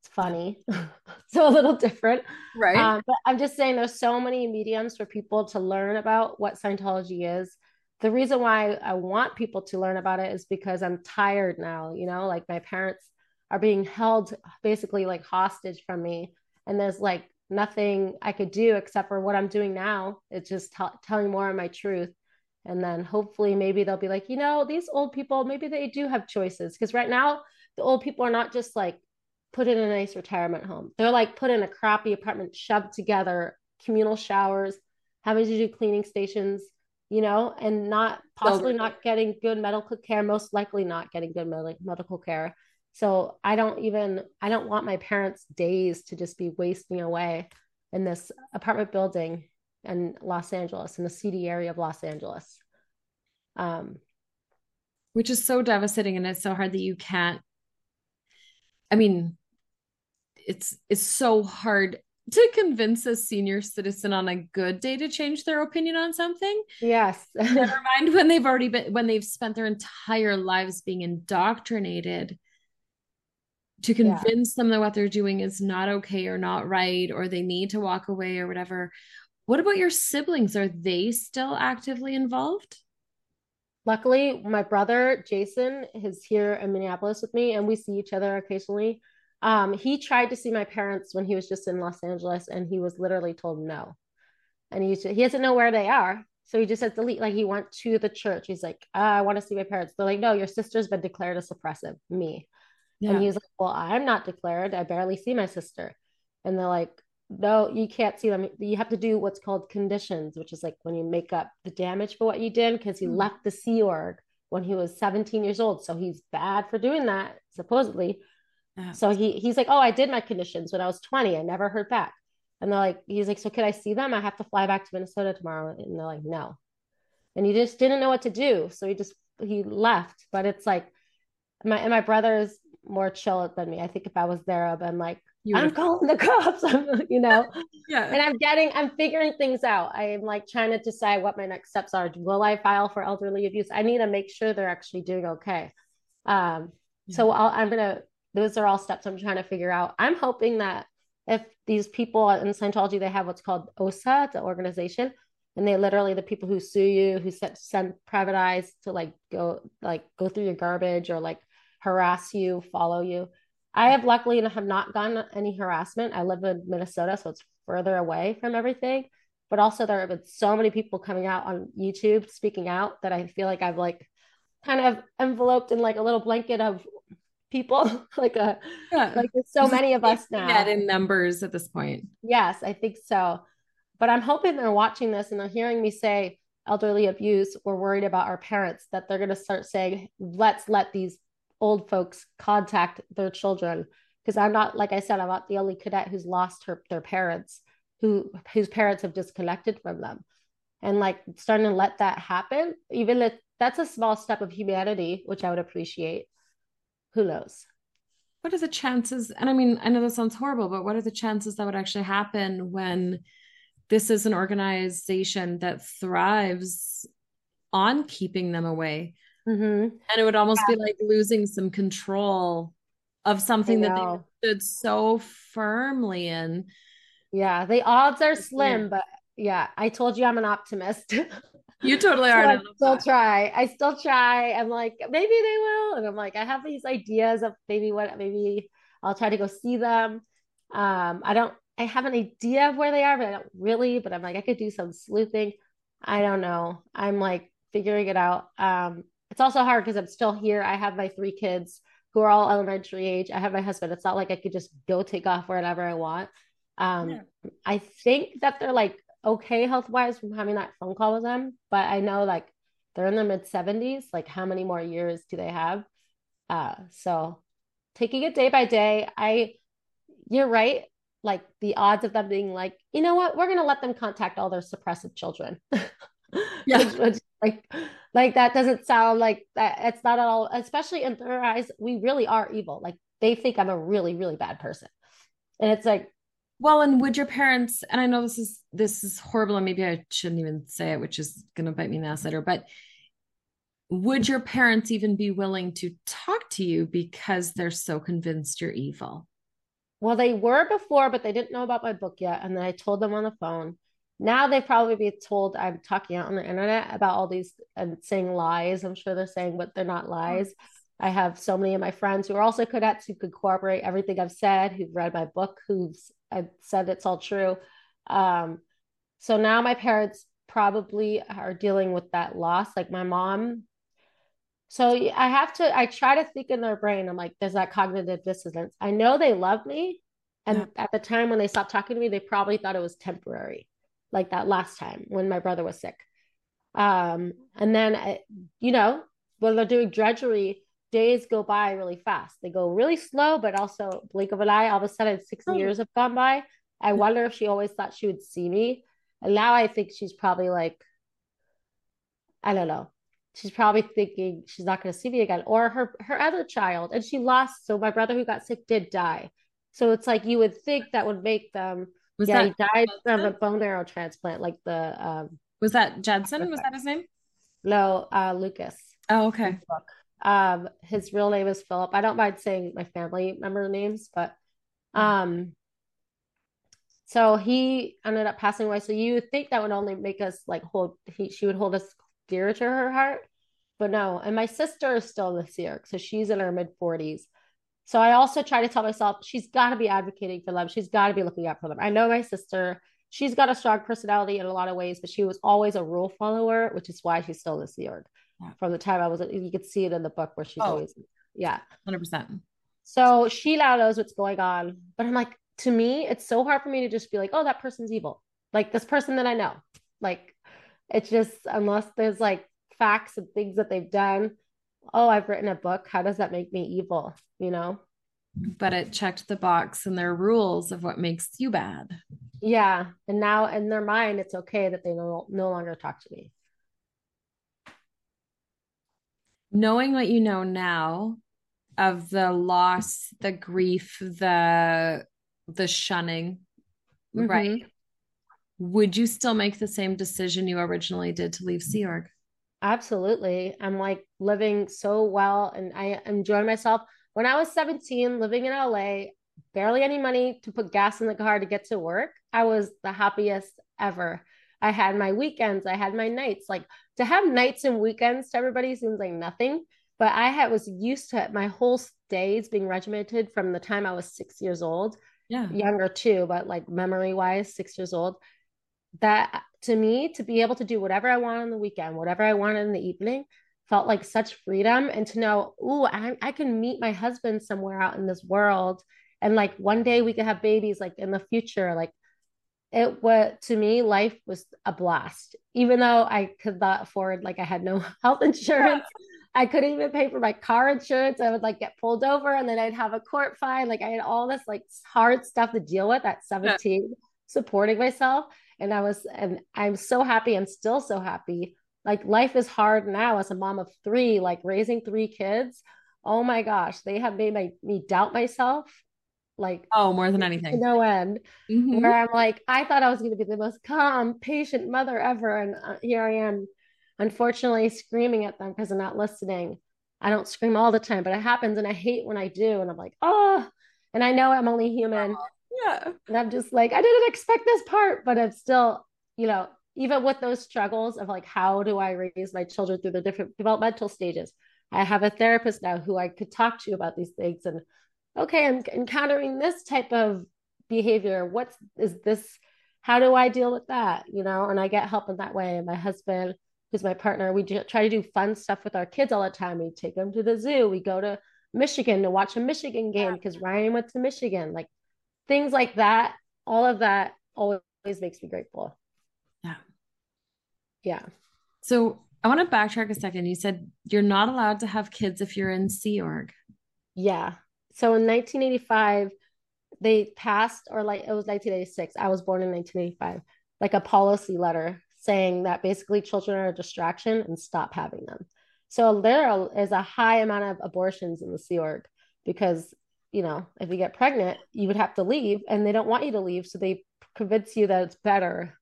it's funny. so a little different. Right. Um, but I'm just saying there's so many mediums for people to learn about what Scientology is the reason why I want people to learn about it is because I'm tired now, you know, like my parents are being held basically like hostage from me. And there's like nothing I could do except for what I'm doing now. It's just t- telling more of my truth. And then hopefully maybe they'll be like, you know, these old people, maybe they do have choices. Because right now, the old people are not just like put in a nice retirement home. They're like put in a crappy apartment, shoved together, communal showers, having to do cleaning stations you know, and not possibly not getting good medical care, most likely not getting good med- medical care. So I don't even, I don't want my parents' days to just be wasting away in this apartment building in Los Angeles, in the seedy area of Los Angeles. Um, Which is so devastating. And it's so hard that you can't, I mean, it's it's so hard to convince a senior citizen on a good day to change their opinion on something. Yes. Never mind when they've already been when they've spent their entire lives being indoctrinated to convince yeah. them that what they're doing is not okay or not right or they need to walk away or whatever. What about your siblings? Are they still actively involved? Luckily, my brother Jason is here in Minneapolis with me and we see each other occasionally um, he tried to see my parents when he was just in Los Angeles, and he was literally told no. And he he doesn't know where they are, so he just said delete. Like he went to the church. He's like, ah, I want to see my parents. They're like, no, your sister's been declared a suppressive. Me. Yeah. And he's like, well, I'm not declared. I barely see my sister. And they're like, no, you can't see them. You have to do what's called conditions, which is like when you make up the damage for what you did because he mm-hmm. left the Sea Org when he was 17 years old. So he's bad for doing that, supposedly. Yeah. So he he's like, Oh, I did my conditions when I was 20. I never heard back. And they're like, he's like, So could I see them? I have to fly back to Minnesota tomorrow. And they're like, No. And he just didn't know what to do. So he just he left. But it's like my and my brother is more chill than me. I think if I was there, I'd been like, I'm calling the cops, you know? yeah. And I'm getting, I'm figuring things out. I'm like trying to decide what my next steps are. Will I file for elderly abuse? I need to make sure they're actually doing okay. Um, yeah. So I'll, I'm going to, those are all steps I'm trying to figure out. I'm hoping that if these people in Scientology, they have what's called OSA, it's an organization, and they literally the people who sue you, who set, send private eyes to like go like go through your garbage or like harass you, follow you I have luckily have not gotten any harassment. I live in Minnesota, so it's further away from everything. But also there have been so many people coming out on YouTube speaking out that I feel like I've like kind of enveloped in like a little blanket of people. like a yeah. like there's so many of us now. That in numbers at this point. Yes, I think so. But I'm hoping they're watching this and they're hearing me say elderly abuse. We're worried about our parents that they're going to start saying, let's let these old folks contact their children because I'm not like I said I'm not the only cadet who's lost her their parents who whose parents have disconnected from them and like starting to let that happen even if that's a small step of humanity which I would appreciate who knows what are the chances and I mean I know that sounds horrible but what are the chances that would actually happen when this is an organization that thrives on keeping them away Mm-hmm. And it would almost yeah. be like losing some control of something that they stood so firmly in. Yeah, the odds are slim, yeah. but yeah, I told you I'm an optimist. You totally are. so I still that. try. I still try. I'm like, maybe they will. And I'm like, I have these ideas of maybe what, maybe I'll try to go see them. Um, I don't, I have an idea of where they are, but I don't really, but I'm like, I could do some sleuthing. I don't know. I'm like figuring it out. Um, it's also hard because I'm still here. I have my three kids who are all elementary age. I have my husband. It's not like I could just go take off wherever I want. Um, yeah. I think that they're like okay health wise from having that phone call with them, but I know like they're in their mid 70s. Like, how many more years do they have? Uh, so taking it day by day, I, you're right. Like, the odds of them being like, you know what, we're going to let them contact all their suppressive children. yeah. which, which, like like that doesn't sound like that it's not at all especially in their eyes we really are evil like they think i'm a really really bad person and it's like well and would your parents and i know this is this is horrible and maybe i shouldn't even say it which is going to bite me in the ass later but would your parents even be willing to talk to you because they're so convinced you're evil well they were before but they didn't know about my book yet and then i told them on the phone now they probably be told I'm talking out on the internet about all these and saying lies. I'm sure they're saying, but they're not oh, lies. I have so many of my friends who are also cadets who could corroborate everything I've said, who've read my book, who've I've said it's all true. Um, so now my parents probably are dealing with that loss. Like my mom. So I have to, I try to think in their brain. I'm like, there's that cognitive dissonance. I know they love me. And yeah. at the time when they stopped talking to me, they probably thought it was temporary like that last time when my brother was sick. Um, and then, uh, you know, when they're doing drudgery, days go by really fast. They go really slow, but also blink of an eye. All of a sudden, six oh. years have gone by. I wonder if she always thought she would see me. And now I think she's probably like, I don't know. She's probably thinking she's not going to see me again, or her her other child, and she lost. So my brother who got sick did die. So it's like you would think that would make them was yeah, that he died from a bone marrow transplant, like the um was that Judson? Was that his name? No, uh Lucas. Oh, okay. Um his real name is Philip. I don't mind saying my family member names, but um so he ended up passing away. So you would think that would only make us like hold he she would hold us dear to her heart. But no, and my sister is still in the so she's in her mid 40s. So I also try to tell myself she's got to be advocating for them. She's got to be looking out for them. I know my sister, she's got a strong personality in a lot of ways, but she was always a rule follower, which is why she's still in the Sea Org. Yeah. From the time I was, you could see it in the book where she's oh, always, yeah, hundred percent. So she now knows what's going on, but I'm like, to me, it's so hard for me to just be like, oh, that person's evil. Like this person that I know. Like it's just unless there's like facts and things that they've done. Oh, I've written a book. How does that make me evil? You know? But it checked the box and their rules of what makes you bad. Yeah. And now in their mind, it's okay that they no, no longer talk to me. Knowing what you know now of the loss, the grief, the the shunning, mm-hmm. right? Would you still make the same decision you originally did to leave Sea Org? Absolutely. I'm like living so well and I enjoy myself. When I was 17, living in LA, barely any money to put gas in the car to get to work, I was the happiest ever. I had my weekends, I had my nights. Like to have nights and weekends to everybody seems like nothing, but I had was used to it. My whole days being regimented from the time I was six years old. Yeah. Younger too, but like memory wise, six years old that to me to be able to do whatever I want on the weekend, whatever I wanted in the evening, felt like such freedom. And to know, oh, I, I can meet my husband somewhere out in this world, and like one day we could have babies, like in the future, like it was to me life was a blast even though i could not afford like i had no health insurance i couldn't even pay for my car insurance i would like get pulled over and then i'd have a court fine like i had all this like hard stuff to deal with at 17 yeah. supporting myself and I was and I'm so happy i'm still so happy. Like life is hard now as a mom of three, like raising three kids. Oh my gosh, they have made my, me doubt myself. Like oh, more than anything, no end. Mm-hmm. Where I'm like, I thought I was going to be the most calm, patient mother ever, and uh, here I am, unfortunately, screaming at them because I'm not listening. I don't scream all the time, but it happens, and I hate when I do. And I'm like, oh, and I know I'm only human. Oh yeah. And I'm just like, I didn't expect this part, but I'm still, you know, even with those struggles of like, how do I raise my children through the different developmental stages? I have a therapist now who I could talk to about these things. And okay, I'm encountering this type of behavior. What's is this? How do I deal with that? You know, and I get help in that way. And my husband, who's my partner, we do, try to do fun stuff with our kids all the time. We take them to the zoo. We go to Michigan to watch a Michigan game because Ryan went to Michigan. Like things like that, all of that always makes me grateful. Yeah. Yeah. So I want to backtrack a second. You said you're not allowed to have kids if you're in Sea Org. Yeah. So in 1985, they passed, or like it was 1986. I was born in 1985, like a policy letter saying that basically children are a distraction and stop having them. So there is a high amount of abortions in the Sea Org because you know, if you get pregnant, you would have to leave and they don't want you to leave. So they convince you that it's better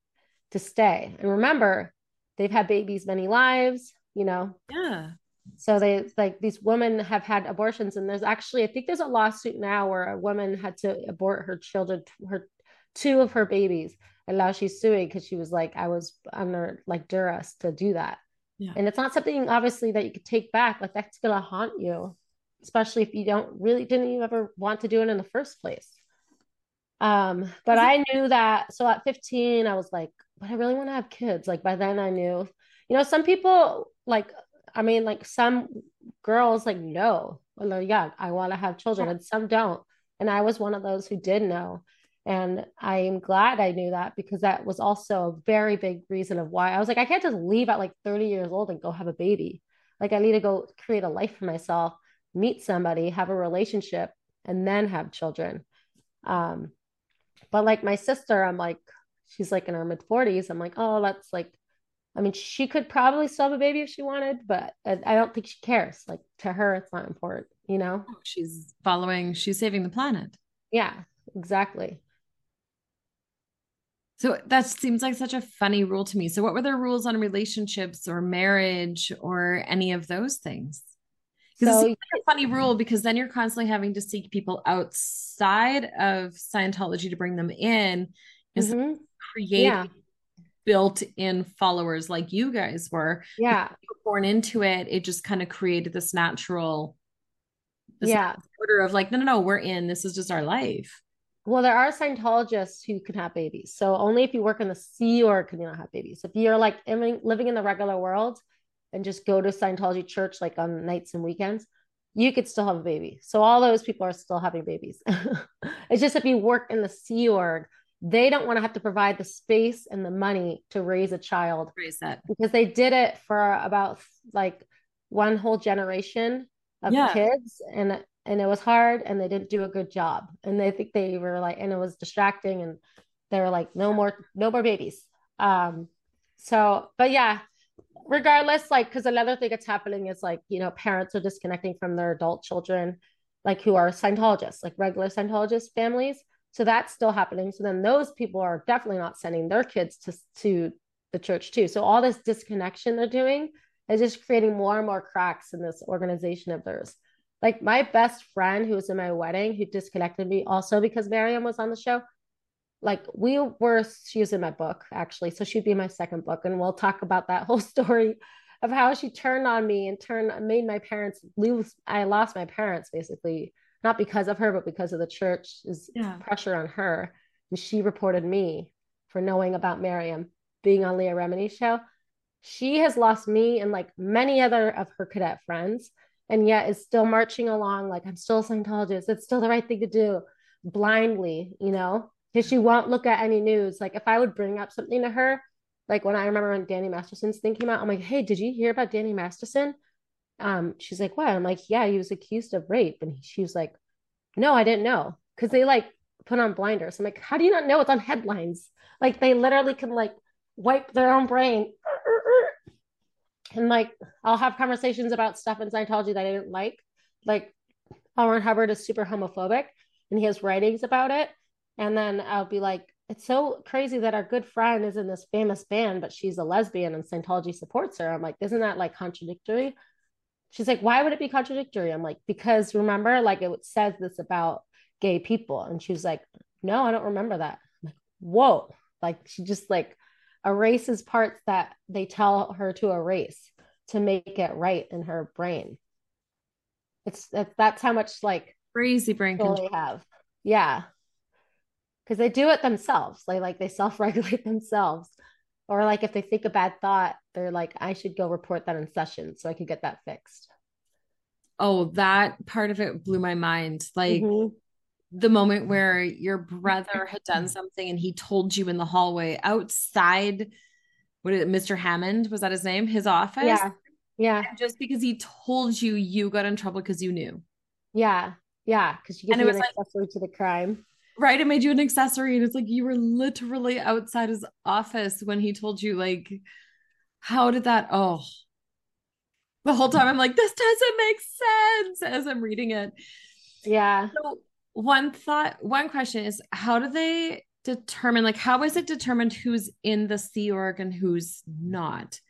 to stay. And remember, they've had babies many lives, you know. Yeah. So they like these women have had abortions, and there's actually I think there's a lawsuit now where a woman had to abort her children, her two of her babies, and now she's suing because she was like I was under like duress to do that. Yeah. And it's not something obviously that you could take back. Like that's gonna haunt you especially if you don't really didn't you ever want to do it in the first place. Um, but I knew that so at 15, I was like, but I really want to have kids. Like by then I knew, you know, some people like I mean, like some girls like no, when they're young, I want to have children, and some don't. And I was one of those who did know. And I am glad I knew that because that was also a very big reason of why I was like, I can't just leave at like 30 years old and go have a baby. Like I need to go create a life for myself meet somebody, have a relationship, and then have children. Um, but like my sister, I'm like, she's like in her mid 40s. I'm like, oh, that's like, I mean, she could probably still have a baby if she wanted, but I don't think she cares. Like to her, it's not important, you know? She's following, she's saving the planet. Yeah, exactly. So that seems like such a funny rule to me. So, what were their rules on relationships or marriage or any of those things? Because so, it's like a funny rule because then you're constantly having to seek people outside of Scientology to bring them in. Is mm-hmm. create yeah. Built-in followers like you guys were. Yeah, were born into it. It just kind of created this natural, this yeah, order of like, no, no, no, we're in. This is just our life. Well, there are Scientologists who can have babies. So only if you work in the Sea Org can you not have babies. If you're like living in the regular world, and just go to Scientology church like on nights and weekends, you could still have a baby. So all those people are still having babies. it's just if you work in the Sea Org, they don't want to have to provide the space and the money to raise a child. Raise that. Because they did it for about like one whole generation of yeah. kids and and it was hard and they didn't do a good job. And they think they were like and it was distracting and they were like no more no more babies. Um so but yeah, regardless, like, because another thing that's happening is like, you know, parents are disconnecting from their adult children, like who are Scientologists, like regular Scientologist families. So that's still happening. So then those people are definitely not sending their kids to, to the church too. So all this disconnection they're doing is just creating more and more cracks in this organization of theirs. Like my best friend who was in my wedding, who disconnected me also because Miriam was on the show, like we were she was in my book actually so she'd be my second book and we'll talk about that whole story of how she turned on me and turned made my parents lose i lost my parents basically not because of her but because of the church's yeah. pressure on her and she reported me for knowing about miriam being on leah remini's show she has lost me and like many other of her cadet friends and yet is still marching along like i'm still a scientologist it's still the right thing to do blindly you know because she won't look at any news. Like if I would bring up something to her, like when I remember when Danny Masterson's thing came out, I'm like, hey, did you hear about Danny Masterson? Um, she's like, what? I'm like, yeah, he was accused of rape. And she was like, no, I didn't know. Cause they like put on blinders. I'm like, how do you not know it's on headlines? Like they literally can like wipe their own brain. And like I'll have conversations about stuff in Scientology that I didn't like. Like Howard Hubbard is super homophobic and he has writings about it. And then I'll be like, it's so crazy that our good friend is in this famous band, but she's a lesbian and Scientology supports her. I'm like, isn't that like contradictory? She's like, why would it be contradictory? I'm like, because remember, like it says this about gay people. And she was like, no, I don't remember that. I'm like, whoa. Like she just like erases parts that they tell her to erase to make it right in her brain. It's that's how much like crazy brain control they have. Yeah because they do it themselves. They like they self-regulate themselves. Or like if they think a bad thought, they're like, I should go report that in session so I could get that fixed. Oh, that part of it blew my mind. Like mm-hmm. the moment where your brother had done something and he told you in the hallway outside what is it, Mr. Hammond? Was that his name? His office? Yeah. Yeah. And just because he told you, you got in trouble because you knew. Yeah. Yeah. Because you get an accessory like, to the crime right it made you an accessory and it's like you were literally outside his office when he told you like how did that oh. The whole time i'm like this doesn't make sense as i'm reading it. Yeah. So one thought one question is how do they determine like how is it determined who's in the sea org and who's not?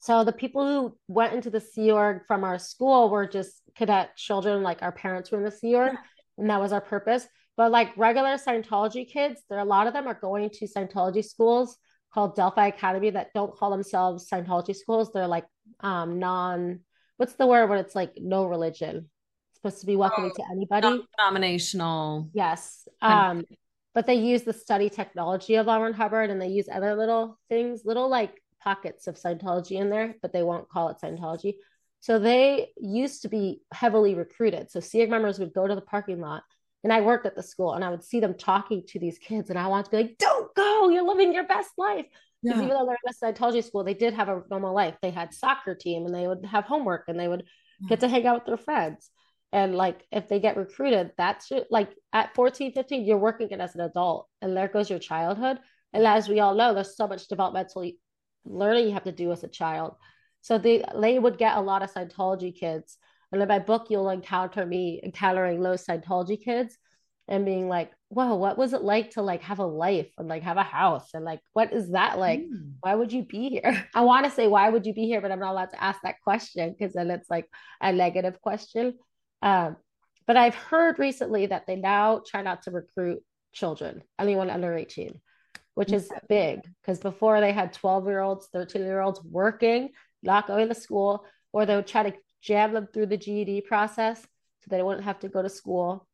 So the people who went into the Sea Org from our school were just cadet children, like our parents were in the Sea Org and that was our purpose. But like regular Scientology kids, there a lot of them are going to Scientology schools called Delphi Academy that don't call themselves Scientology schools. They're like um non what's the word when it's like no religion. It's supposed to be welcoming oh, to anybody. Denominational. Yes. Um but they use the study technology of. Ron Hubbard and they use other little things, little like pockets of Scientology in there, but they won't call it Scientology. So they used to be heavily recruited. So Sea Org members would go to the parking lot and I worked at the school and I would see them talking to these kids and I wanted to be like, don't go, you're living your best life. Because yeah. even though they're in a Scientology school, they did have a normal life. They had soccer team and they would have homework and they would get to hang out with their friends. And like if they get recruited, that's like at 14, 15, you're working it as an adult and there goes your childhood. And as we all know, there's so much developmental learning you have to do as a child. So they they would get a lot of Scientology kids. And in my book, you'll encounter me encountering those Scientology kids and being like, "Whoa, what was it like to like have a life and like have a house and like what is that like? Mm. Why would you be here?" I want to say why would you be here, but I'm not allowed to ask that question because then it's like a negative question. Um, but I've heard recently that they now try not to recruit children, anyone under 18, which is big because before they had 12 year olds, 13 year olds working not going to school, or they would try to jam them through the GED process so they wouldn't have to go to school.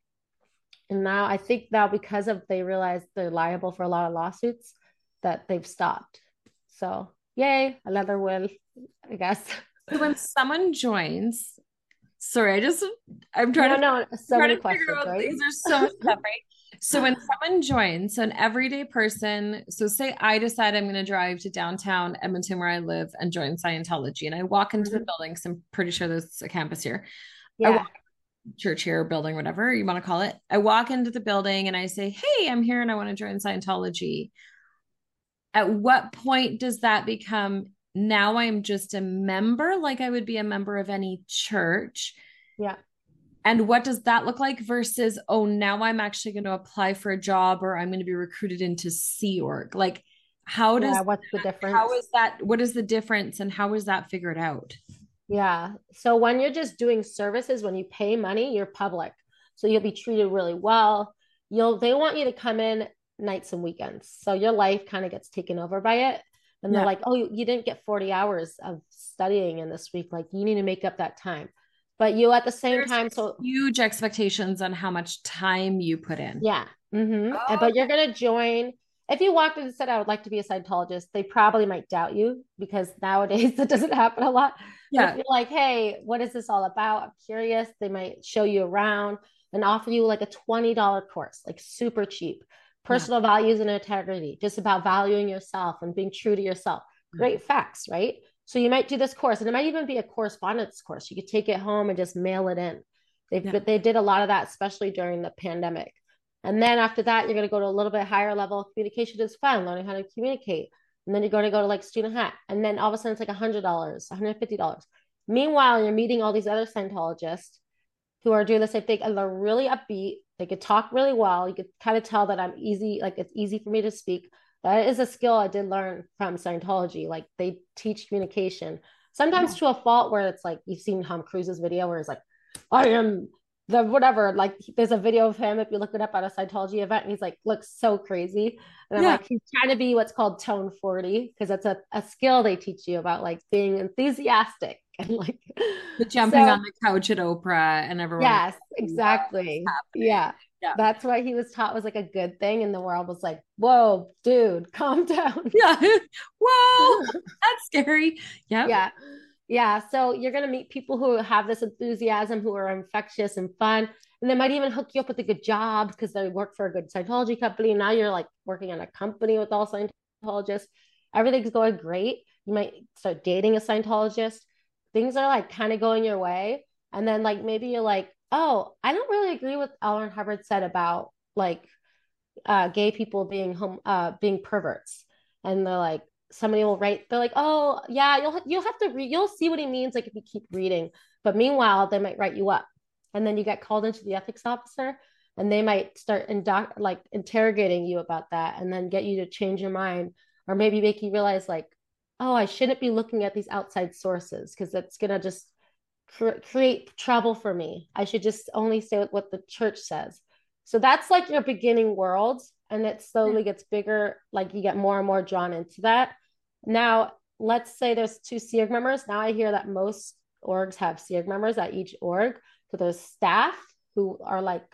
And now I think now because of they realize they're liable for a lot of lawsuits that they've stopped. So yay, another win, I guess. So when someone joins Sorry, I just I'm trying no, to no, so many questions, right? These are so much stuff, right? So when someone joins, so an everyday person, so say I decide I'm going to drive to downtown Edmonton where I live and join Scientology, and I walk into mm-hmm. the building. So I'm pretty sure there's a campus here. Yeah. church here, building, whatever you want to call it. I walk into the building and I say, "Hey, I'm here and I want to join Scientology." At what point does that become? Now I'm just a member, like I would be a member of any church. Yeah and what does that look like versus, oh, now I'm actually going to apply for a job or I'm going to be recruited into Sea Org? Like, how does yeah, what's the difference? How is that? What is the difference and how is that figured out? Yeah. So when you're just doing services, when you pay money, you're public. So you'll be treated really well. You'll they want you to come in nights and weekends. So your life kind of gets taken over by it. And they're yeah. like, oh, you, you didn't get 40 hours of studying in this week. Like you need to make up that time but you at the same There's time so huge expectations on how much time you put in yeah mm-hmm. oh. but you're gonna join if you walked in and said i would like to be a Scientologist they probably might doubt you because nowadays that doesn't happen a lot yeah you're like hey what is this all about i'm curious they might show you around and offer you like a $20 course like super cheap personal yeah. values and integrity just about valuing yourself and being true to yourself great mm-hmm. facts right so you might do this course, and it might even be a correspondence course. You could take it home and just mail it in. They yeah. they did a lot of that, especially during the pandemic. And then after that, you're going to go to a little bit higher level. Communication is fun, learning how to communicate. And then you're going to go to like student hat. And then all of a sudden it's like $100, $150. Meanwhile, you're meeting all these other Scientologists who are doing the same thing and they're really upbeat. They could talk really well. You could kind of tell that I'm easy, like it's easy for me to speak that is a skill I did learn from Scientology. Like they teach communication, sometimes yeah. to a fault where it's like you've seen Tom Cruise's video where it's like, I am the whatever. Like there's a video of him if you look it up at a Scientology event, and he's like looks so crazy. And I'm yeah. like, he's trying to be what's called tone 40 because that's a, a skill they teach you about like being enthusiastic and like the jumping so, on the couch at Oprah and everyone. Yes, exactly. Yeah yeah. that's what he was taught was like a good thing and the world was like whoa dude calm down yeah whoa that's scary yeah yeah yeah so you're going to meet people who have this enthusiasm who are infectious and fun and they might even hook you up with a good job because they work for a good Scientology company. Now you're like working in a company with all Scientologists. Everything's going great. You might start dating a Scientologist. Things are like kind of going your way. And then like maybe you're like, oh, I don't really agree with. Ron Hubbard said about like uh, gay people being home uh, being perverts, and they're like somebody will write they're like oh yeah you'll you'll have to read you'll see what he means like if you keep reading but meanwhile they might write you up and then you get called into the ethics officer and they might start indo- like interrogating you about that and then get you to change your mind or maybe make you realize like oh i shouldn't be looking at these outside sources because it's going to just cr- create trouble for me. I should just only say what the church says. So that's like your beginning world. And it slowly gets bigger, like you get more and more drawn into that. Now, let's say there's two Sea members. Now I hear that most orgs have Sea members at each org. So there's staff who are like,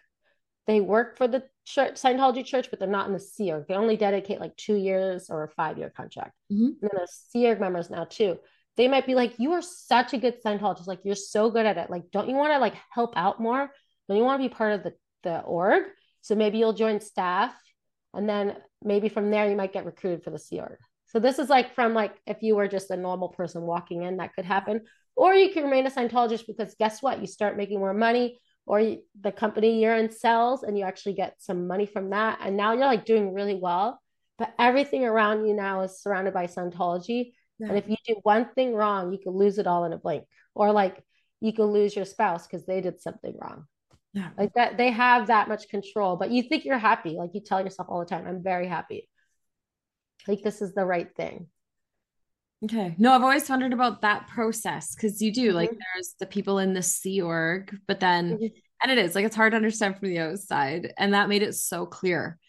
they work for the church, Scientology church, but they're not in the Sea They only dedicate like two years or a five year contract. Mm-hmm. And then there's Sea members now too they might be like, you are such a good Scientologist. Like, you're so good at it. Like, don't you want to like help out more? Don't you want to be part of the, the org? So maybe you'll join staff and then maybe from there you might get recruited for the Sea Org. So this is like from like if you were just a normal person walking in, that could happen. Or you can remain a Scientologist because guess what? You start making more money, or you, the company you're in sells, and you actually get some money from that. And now you're like doing really well. But everything around you now is surrounded by Scientology. Yeah. And if you do one thing wrong, you could lose it all in a blink. Or like you could lose your spouse because they did something wrong. Yeah. Like that they have that much control, but you think you're happy. Like you tell yourself all the time, I'm very happy. Like this is the right thing. Okay. No, I've always wondered about that process because you do mm-hmm. like there's the people in the Sea Org, but then mm-hmm. and it is like it's hard to understand from the outside. And that made it so clear.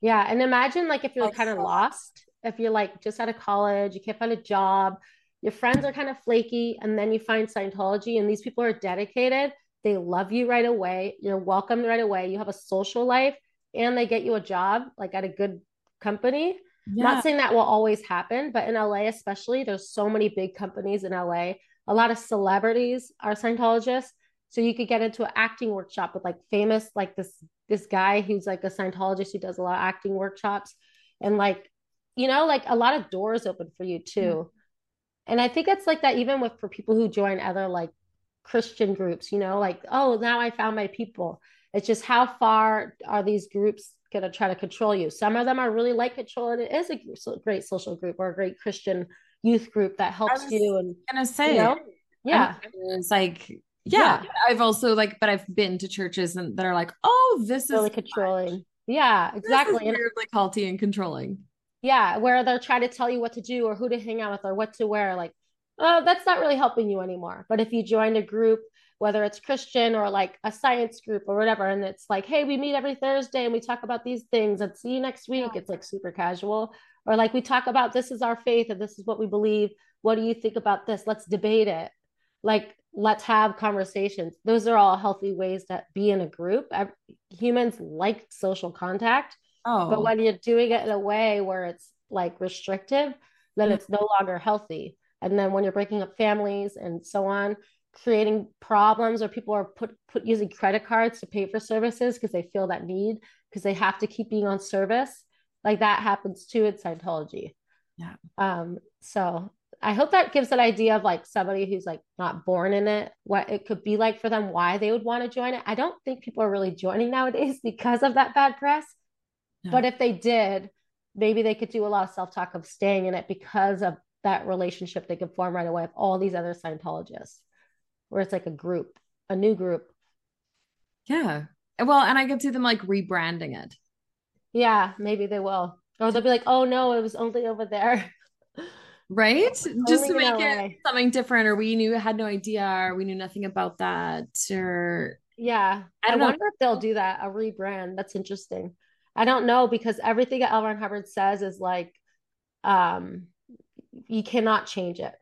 Yeah. And imagine like if you're kind of lost if you're like just out of college, you can't find a job, your friends are kind of flaky, and then you find Scientology, and these people are dedicated. They love you right away. You're welcomed right away. You have a social life, and they get you a job like at a good company. Yeah. Not saying that will always happen, but in LA, especially, there's so many big companies in LA. A lot of celebrities are Scientologists. So you could get into an acting workshop with like famous, like this this guy who's like a Scientologist who does a lot of acting workshops, and like, you know, like a lot of doors open for you too. Mm-hmm. And I think it's like that even with for people who join other like Christian groups, you know, like, oh, now I found my people. It's just how far are these groups going to try to control you? Some of them are really like control, and it is a great social group or a great Christian youth group that helps you. And gonna say, you know, yeah, it's like, yeah, yeah, I've also like, but I've been to churches and that are like, oh, this really is really controlling. Much. Yeah, exactly. Weirdly culty and controlling. Yeah, where they're trying to tell you what to do or who to hang out with or what to wear. Like, oh, that's not really helping you anymore. But if you join a group whether it's Christian or like a science group or whatever. And it's like, hey, we meet every Thursday and we talk about these things and see you next week. Yeah. It's like super casual. Or like we talk about this is our faith and this is what we believe. What do you think about this? Let's debate it. Like, let's have conversations. Those are all healthy ways to be in a group. Humans like social contact. Oh. But when you're doing it in a way where it's like restrictive, then mm-hmm. it's no longer healthy. And then when you're breaking up families and so on, creating problems or people are put, put using credit cards to pay for services because they feel that need because they have to keep being on service like that happens too in Scientology. Yeah. Um, so I hope that gives an idea of like somebody who's like not born in it, what it could be like for them, why they would want to join it. I don't think people are really joining nowadays because of that bad press. No. But if they did, maybe they could do a lot of self talk of staying in it because of that relationship they could form right away with all these other Scientologists where it's like a group, a new group. Yeah. Well, and I could see them like rebranding it. Yeah, maybe they will. Or they'll be like, oh no, it was only over there. Right? Just to make it something different, or we knew had no idea, or we knew nothing about that, or yeah. I, I wonder if they'll do that, a rebrand. That's interesting. I don't know because everything that L. Ron Hubbard says is like um you cannot change it.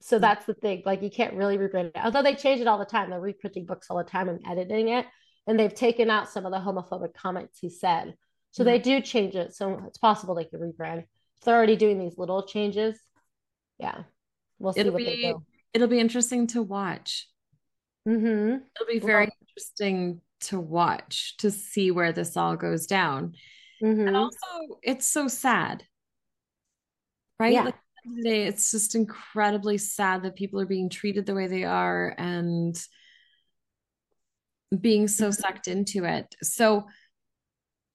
So mm. that's the thing. Like you can't really reprint it. Although they change it all the time. They're reprinting books all the time and editing it. And they've taken out some of the homophobic comments he said. So mm-hmm. they do change it. So it's possible they could rebrand. If they're already doing these little changes. Yeah. We'll see it'll what be, they do. It'll be interesting to watch. Mm-hmm. It'll be very well, interesting to watch to see where this all goes down. Mm-hmm. And also it's so sad. Right? Yeah. Like day, it's just incredibly sad that people are being treated the way they are and being so mm-hmm. sucked into it. So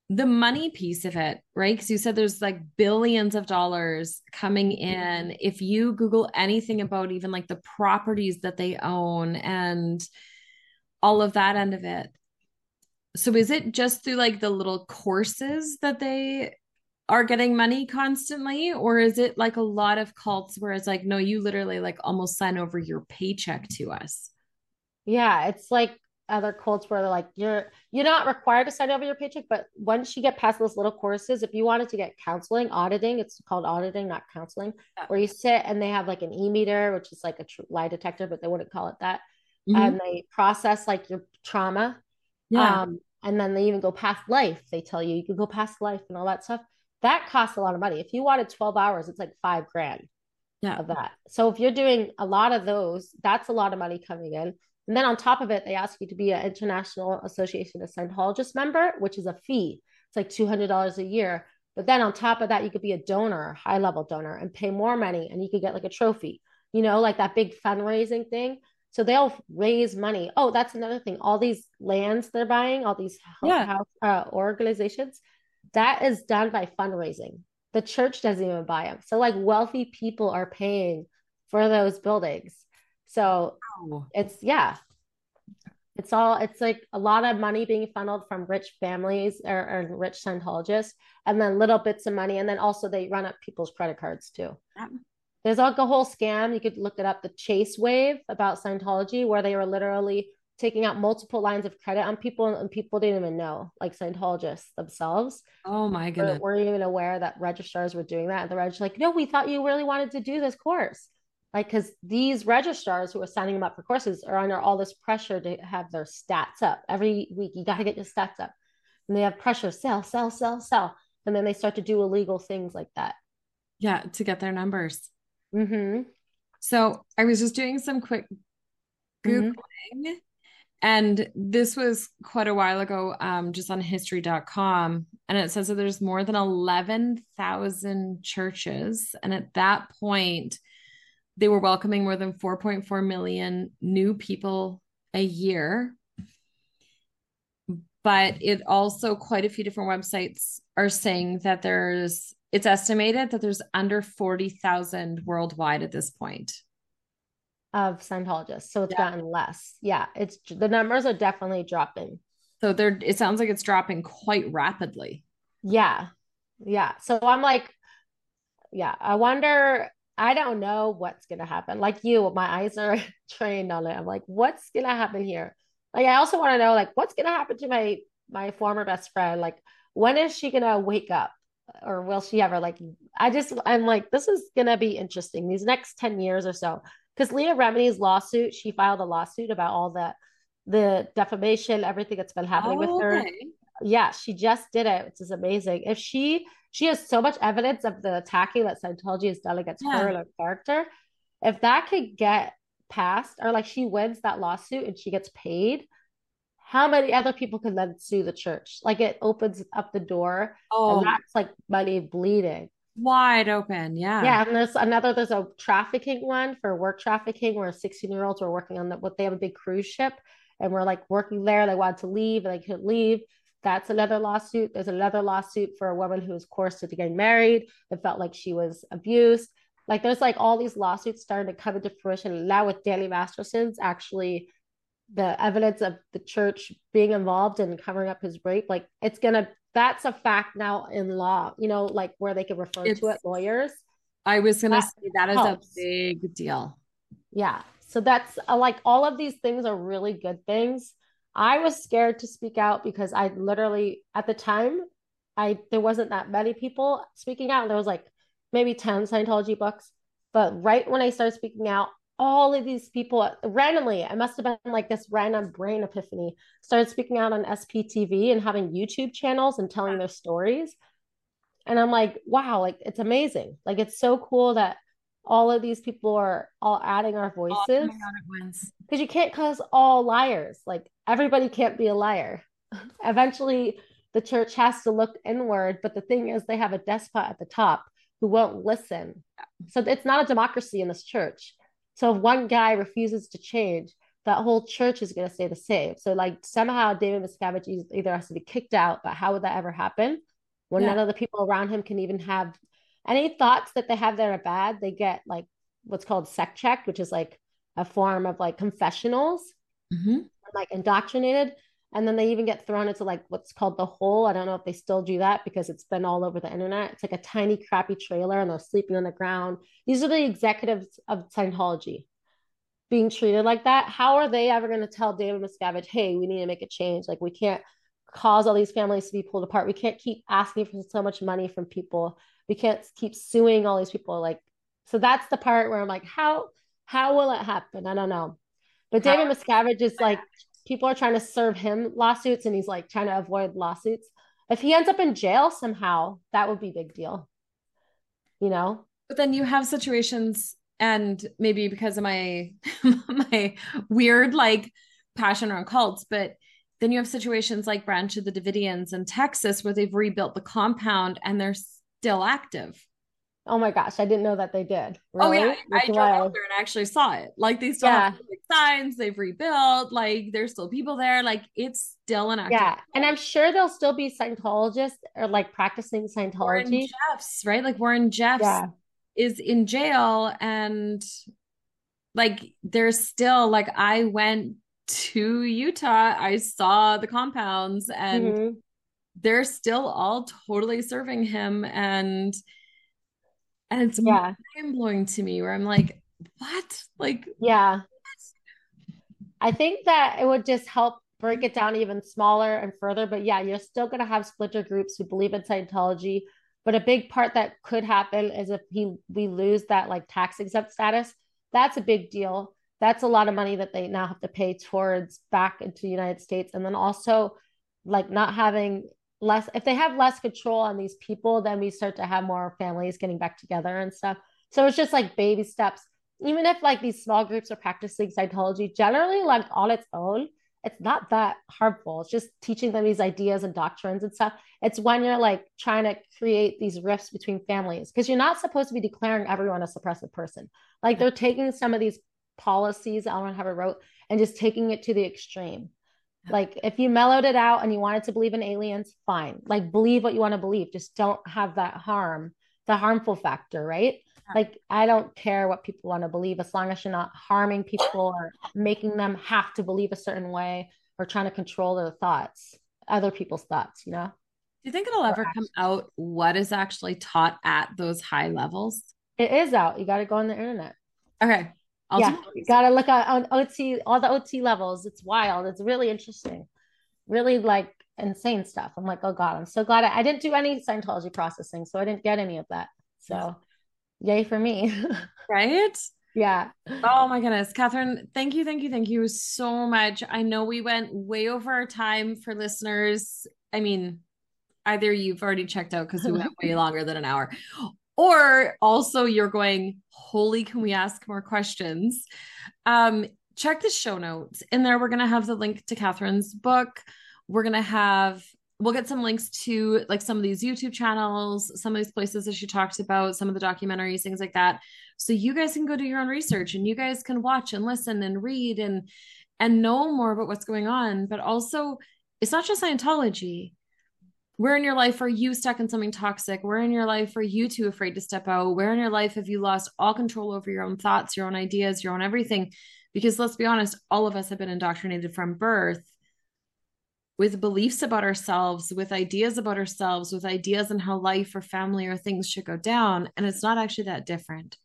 the money piece of it, right? Because you said there's like billions of dollars coming in. If you Google anything about even like the properties that they own and all of that end of it. So is it just through like the little courses that they are getting money constantly or is it like a lot of cults where it's like no you literally like almost sign over your paycheck to us yeah it's like other cults where they're like you're you're not required to sign over your paycheck but once you get past those little courses if you wanted to get counseling auditing it's called auditing not counseling yeah. where you sit and they have like an e-meter which is like a tr- lie detector but they wouldn't call it that mm-hmm. and they process like your trauma yeah. um and then they even go past life they tell you you can go past life and all that stuff that costs a lot of money. If you wanted 12 hours, it's like five grand yeah. of that. So if you're doing a lot of those, that's a lot of money coming in. And then on top of it, they ask you to be an International Association of Scientologists member, which is a fee. It's like $200 a year. But then on top of that, you could be a donor, high level donor, and pay more money and you could get like a trophy, you know, like that big fundraising thing. So they'll raise money. Oh, that's another thing. All these lands they're buying, all these yeah. house, uh, organizations, that is done by fundraising. The church doesn't even buy them. So like wealthy people are paying for those buildings. So wow. it's yeah. It's all it's like a lot of money being funneled from rich families or, or rich Scientologists, and then little bits of money, and then also they run up people's credit cards too. There's like a whole scam. You could look it up, the Chase Wave about Scientology, where they were literally taking out multiple lines of credit on people and people didn't even know, like Scientologists themselves. Oh my goodness. Weren't even aware that registrars were doing that. And the registrar's like, no, we thought you really wanted to do this course. Like, because these registrars who are signing them up for courses are under all this pressure to have their stats up every week. You got to get your stats up. And they have pressure, sell, sell, sell, sell. And then they start to do illegal things like that. Yeah, to get their numbers. Mm-hmm. So I was just doing some quick mm-hmm. Googling. Mm-hmm And this was quite a while ago, um, just on history.com. And it says that there's more than 11,000 churches. And at that point, they were welcoming more than 4.4 million new people a year. But it also, quite a few different websites are saying that there's, it's estimated that there's under 40,000 worldwide at this point of Scientologists. So it's yeah. gotten less. Yeah, it's the numbers are definitely dropping. So there it sounds like it's dropping quite rapidly. Yeah. Yeah. So I'm like, yeah, I wonder, I don't know what's gonna happen. Like you, my eyes are trained on it. I'm like, what's gonna happen here? Like I also want to know like what's gonna happen to my my former best friend? Like when is she gonna wake up? Or will she ever like I just I'm like, this is gonna be interesting. These next 10 years or so because Leah Remini's lawsuit, she filed a lawsuit about all the the defamation, everything that's been happening oh, with her. Okay. Yeah, she just did it, which is amazing. If she she has so much evidence of the attacking that Scientology has done against yeah. her and her character. If that could get passed, or like she wins that lawsuit and she gets paid, how many other people can then sue the church? Like it opens up the door, oh. and that's like money bleeding wide open. Yeah. Yeah. And there's another, there's a trafficking one for work trafficking where 16 year olds were working on the, what they have a big cruise ship and we're like working there. They wanted to leave and they couldn't leave. That's another lawsuit. There's another lawsuit for a woman who was coerced into getting married and felt like she was abused. Like there's like all these lawsuits starting to come into fruition. Now with Danny Masterson's actually the evidence of the church being involved in covering up his rape, like it's gonna that's a fact now in law, you know, like where they can refer it's, to it, lawyers. I was going to say that is helps. a big deal. Yeah. So that's uh, like all of these things are really good things. I was scared to speak out because I literally at the time I there wasn't that many people speaking out. There was like maybe 10 Scientology books. But right when I started speaking out, all of these people randomly. I must have been like this random brain epiphany, started speaking out on SPTV and having YouTube channels and telling their stories. And I'm like, wow, like it's amazing. Like it's so cool that all of these people are all adding our voices. Because you can't cause all liars. Like everybody can't be a liar. Eventually, the church has to look inward. But the thing is, they have a despot at the top who won't listen. So it's not a democracy in this church so if one guy refuses to change, that whole church is going to stay the same. So like somehow David Miscavige either has to be kicked out, but how would that ever happen when yeah. none of the people around him can even have any thoughts that they have that are bad? They get like what's called sec checked, which is like a form of like confessionals, mm-hmm. like indoctrinated and then they even get thrown into like what's called the hole. I don't know if they still do that because it's been all over the internet. It's like a tiny, crappy trailer, and they're sleeping on the ground. These are the executives of Scientology being treated like that. How are they ever going to tell David Miscavige, hey, we need to make a change? Like, we can't cause all these families to be pulled apart. We can't keep asking for so much money from people. We can't keep suing all these people. Like, so that's the part where I'm like, how how will it happen? I don't know. But David Miscavige is like people are trying to serve him lawsuits and he's like trying to avoid lawsuits. If he ends up in jail somehow, that would be big deal. You know? But then you have situations and maybe because of my my weird like passion around cults, but then you have situations like Branch of the Davidians in Texas where they've rebuilt the compound and they're still active. Oh my gosh, I didn't know that they did. Really? Oh yeah, That's I drove over and actually saw it. Like they still yeah. have signs, they've rebuilt. Like there's still people there. Like it's still an active. Yeah, and I'm sure there'll still be Scientologists or like practicing Scientology. Warren Jeffs, right? Like Warren Jeffs yeah. is in jail, and like there's still like I went to Utah, I saw the compounds, and mm-hmm. they're still all totally serving him and and it's yeah. mind blowing to me where I'm like, what? Like, yeah. I think that it would just help break it down even smaller and further. But yeah, you're still going to have splinter groups who believe in Scientology. But a big part that could happen is if he we lose that like tax exempt status. That's a big deal. That's a lot of money that they now have to pay towards back into the United States. And then also like not having less if they have less control on these people then we start to have more families getting back together and stuff so it's just like baby steps even if like these small groups are practicing Scientology generally like on its own it's not that harmful. It's just teaching them these ideas and doctrines and stuff. It's when you're like trying to create these rifts between families because you're not supposed to be declaring everyone a suppressive person. Like they're taking some of these policies. Ron Hubbard wrote and just taking it to the extreme. Like if you mellowed it out and you wanted to believe in aliens, fine. Like believe what you want to believe. Just don't have that harm, the harmful factor, right? Like I don't care what people want to believe as long as you're not harming people or making them have to believe a certain way or trying to control their thoughts, other people's thoughts, you know? Do you think it'll ever come out what is actually taught at those high levels? It is out. You got to go on the internet. Okay. I'll yeah, you got to look at on OT, all the OT levels. It's wild. It's really interesting. Really like insane stuff. I'm like, oh God, I'm so glad I, I didn't do any Scientology processing. So I didn't get any of that. So yay for me. right? Yeah. Oh my goodness. Katherine, thank you, thank you, thank you so much. I know we went way over our time for listeners. I mean, either you've already checked out because we went way longer than an hour, or also you're going, holy, can we ask more questions? Um, check the show notes. In there, we're going to have the link to Katherine's book. We're going to have we'll get some links to like some of these YouTube channels, some of these places that she talked about, some of the documentaries, things like that. So you guys can go do your own research and you guys can watch and listen and read and and know more about what's going on. But also, it's not just Scientology. Where in your life are you stuck in something toxic? Where in your life are you too afraid to step out? Where in your life have you lost all control over your own thoughts, your own ideas, your own everything? Because let's be honest, all of us have been indoctrinated from birth with beliefs about ourselves, with ideas about ourselves, with ideas on how life or family or things should go down. And it's not actually that different.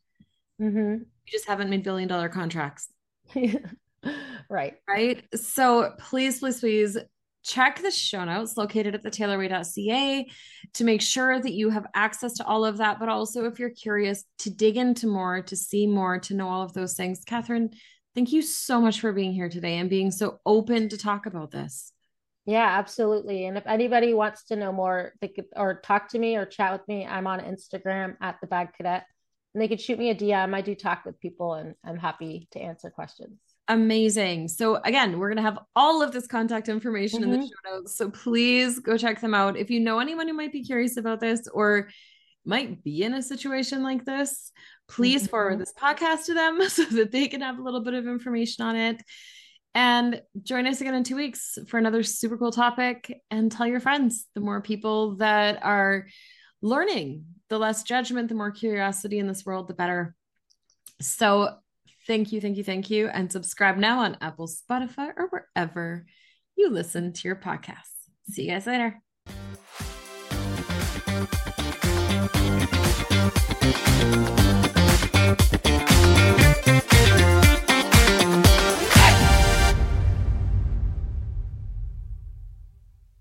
Mm-hmm. You just haven't made billion dollar contracts. right. Right. So please, please, please check the show notes located at thetaylorway.ca to make sure that you have access to all of that. But also, if you're curious to dig into more, to see more, to know all of those things, Katherine, thank you so much for being here today and being so open to talk about this. Yeah, absolutely. And if anybody wants to know more, they could or talk to me or chat with me. I'm on Instagram at the Bad Cadet, and they could shoot me a DM. I do talk with people, and I'm happy to answer questions. Amazing. So again, we're gonna have all of this contact information mm-hmm. in the mm-hmm. show notes. So please go check them out. If you know anyone who might be curious about this or might be in a situation like this, please mm-hmm. forward this podcast to them so that they can have a little bit of information on it. And join us again in two weeks for another super cool topic. And tell your friends the more people that are learning, the less judgment, the more curiosity in this world, the better. So Thank you, thank you, thank you. And subscribe now on Apple, Spotify, or wherever you listen to your podcasts. See you guys later.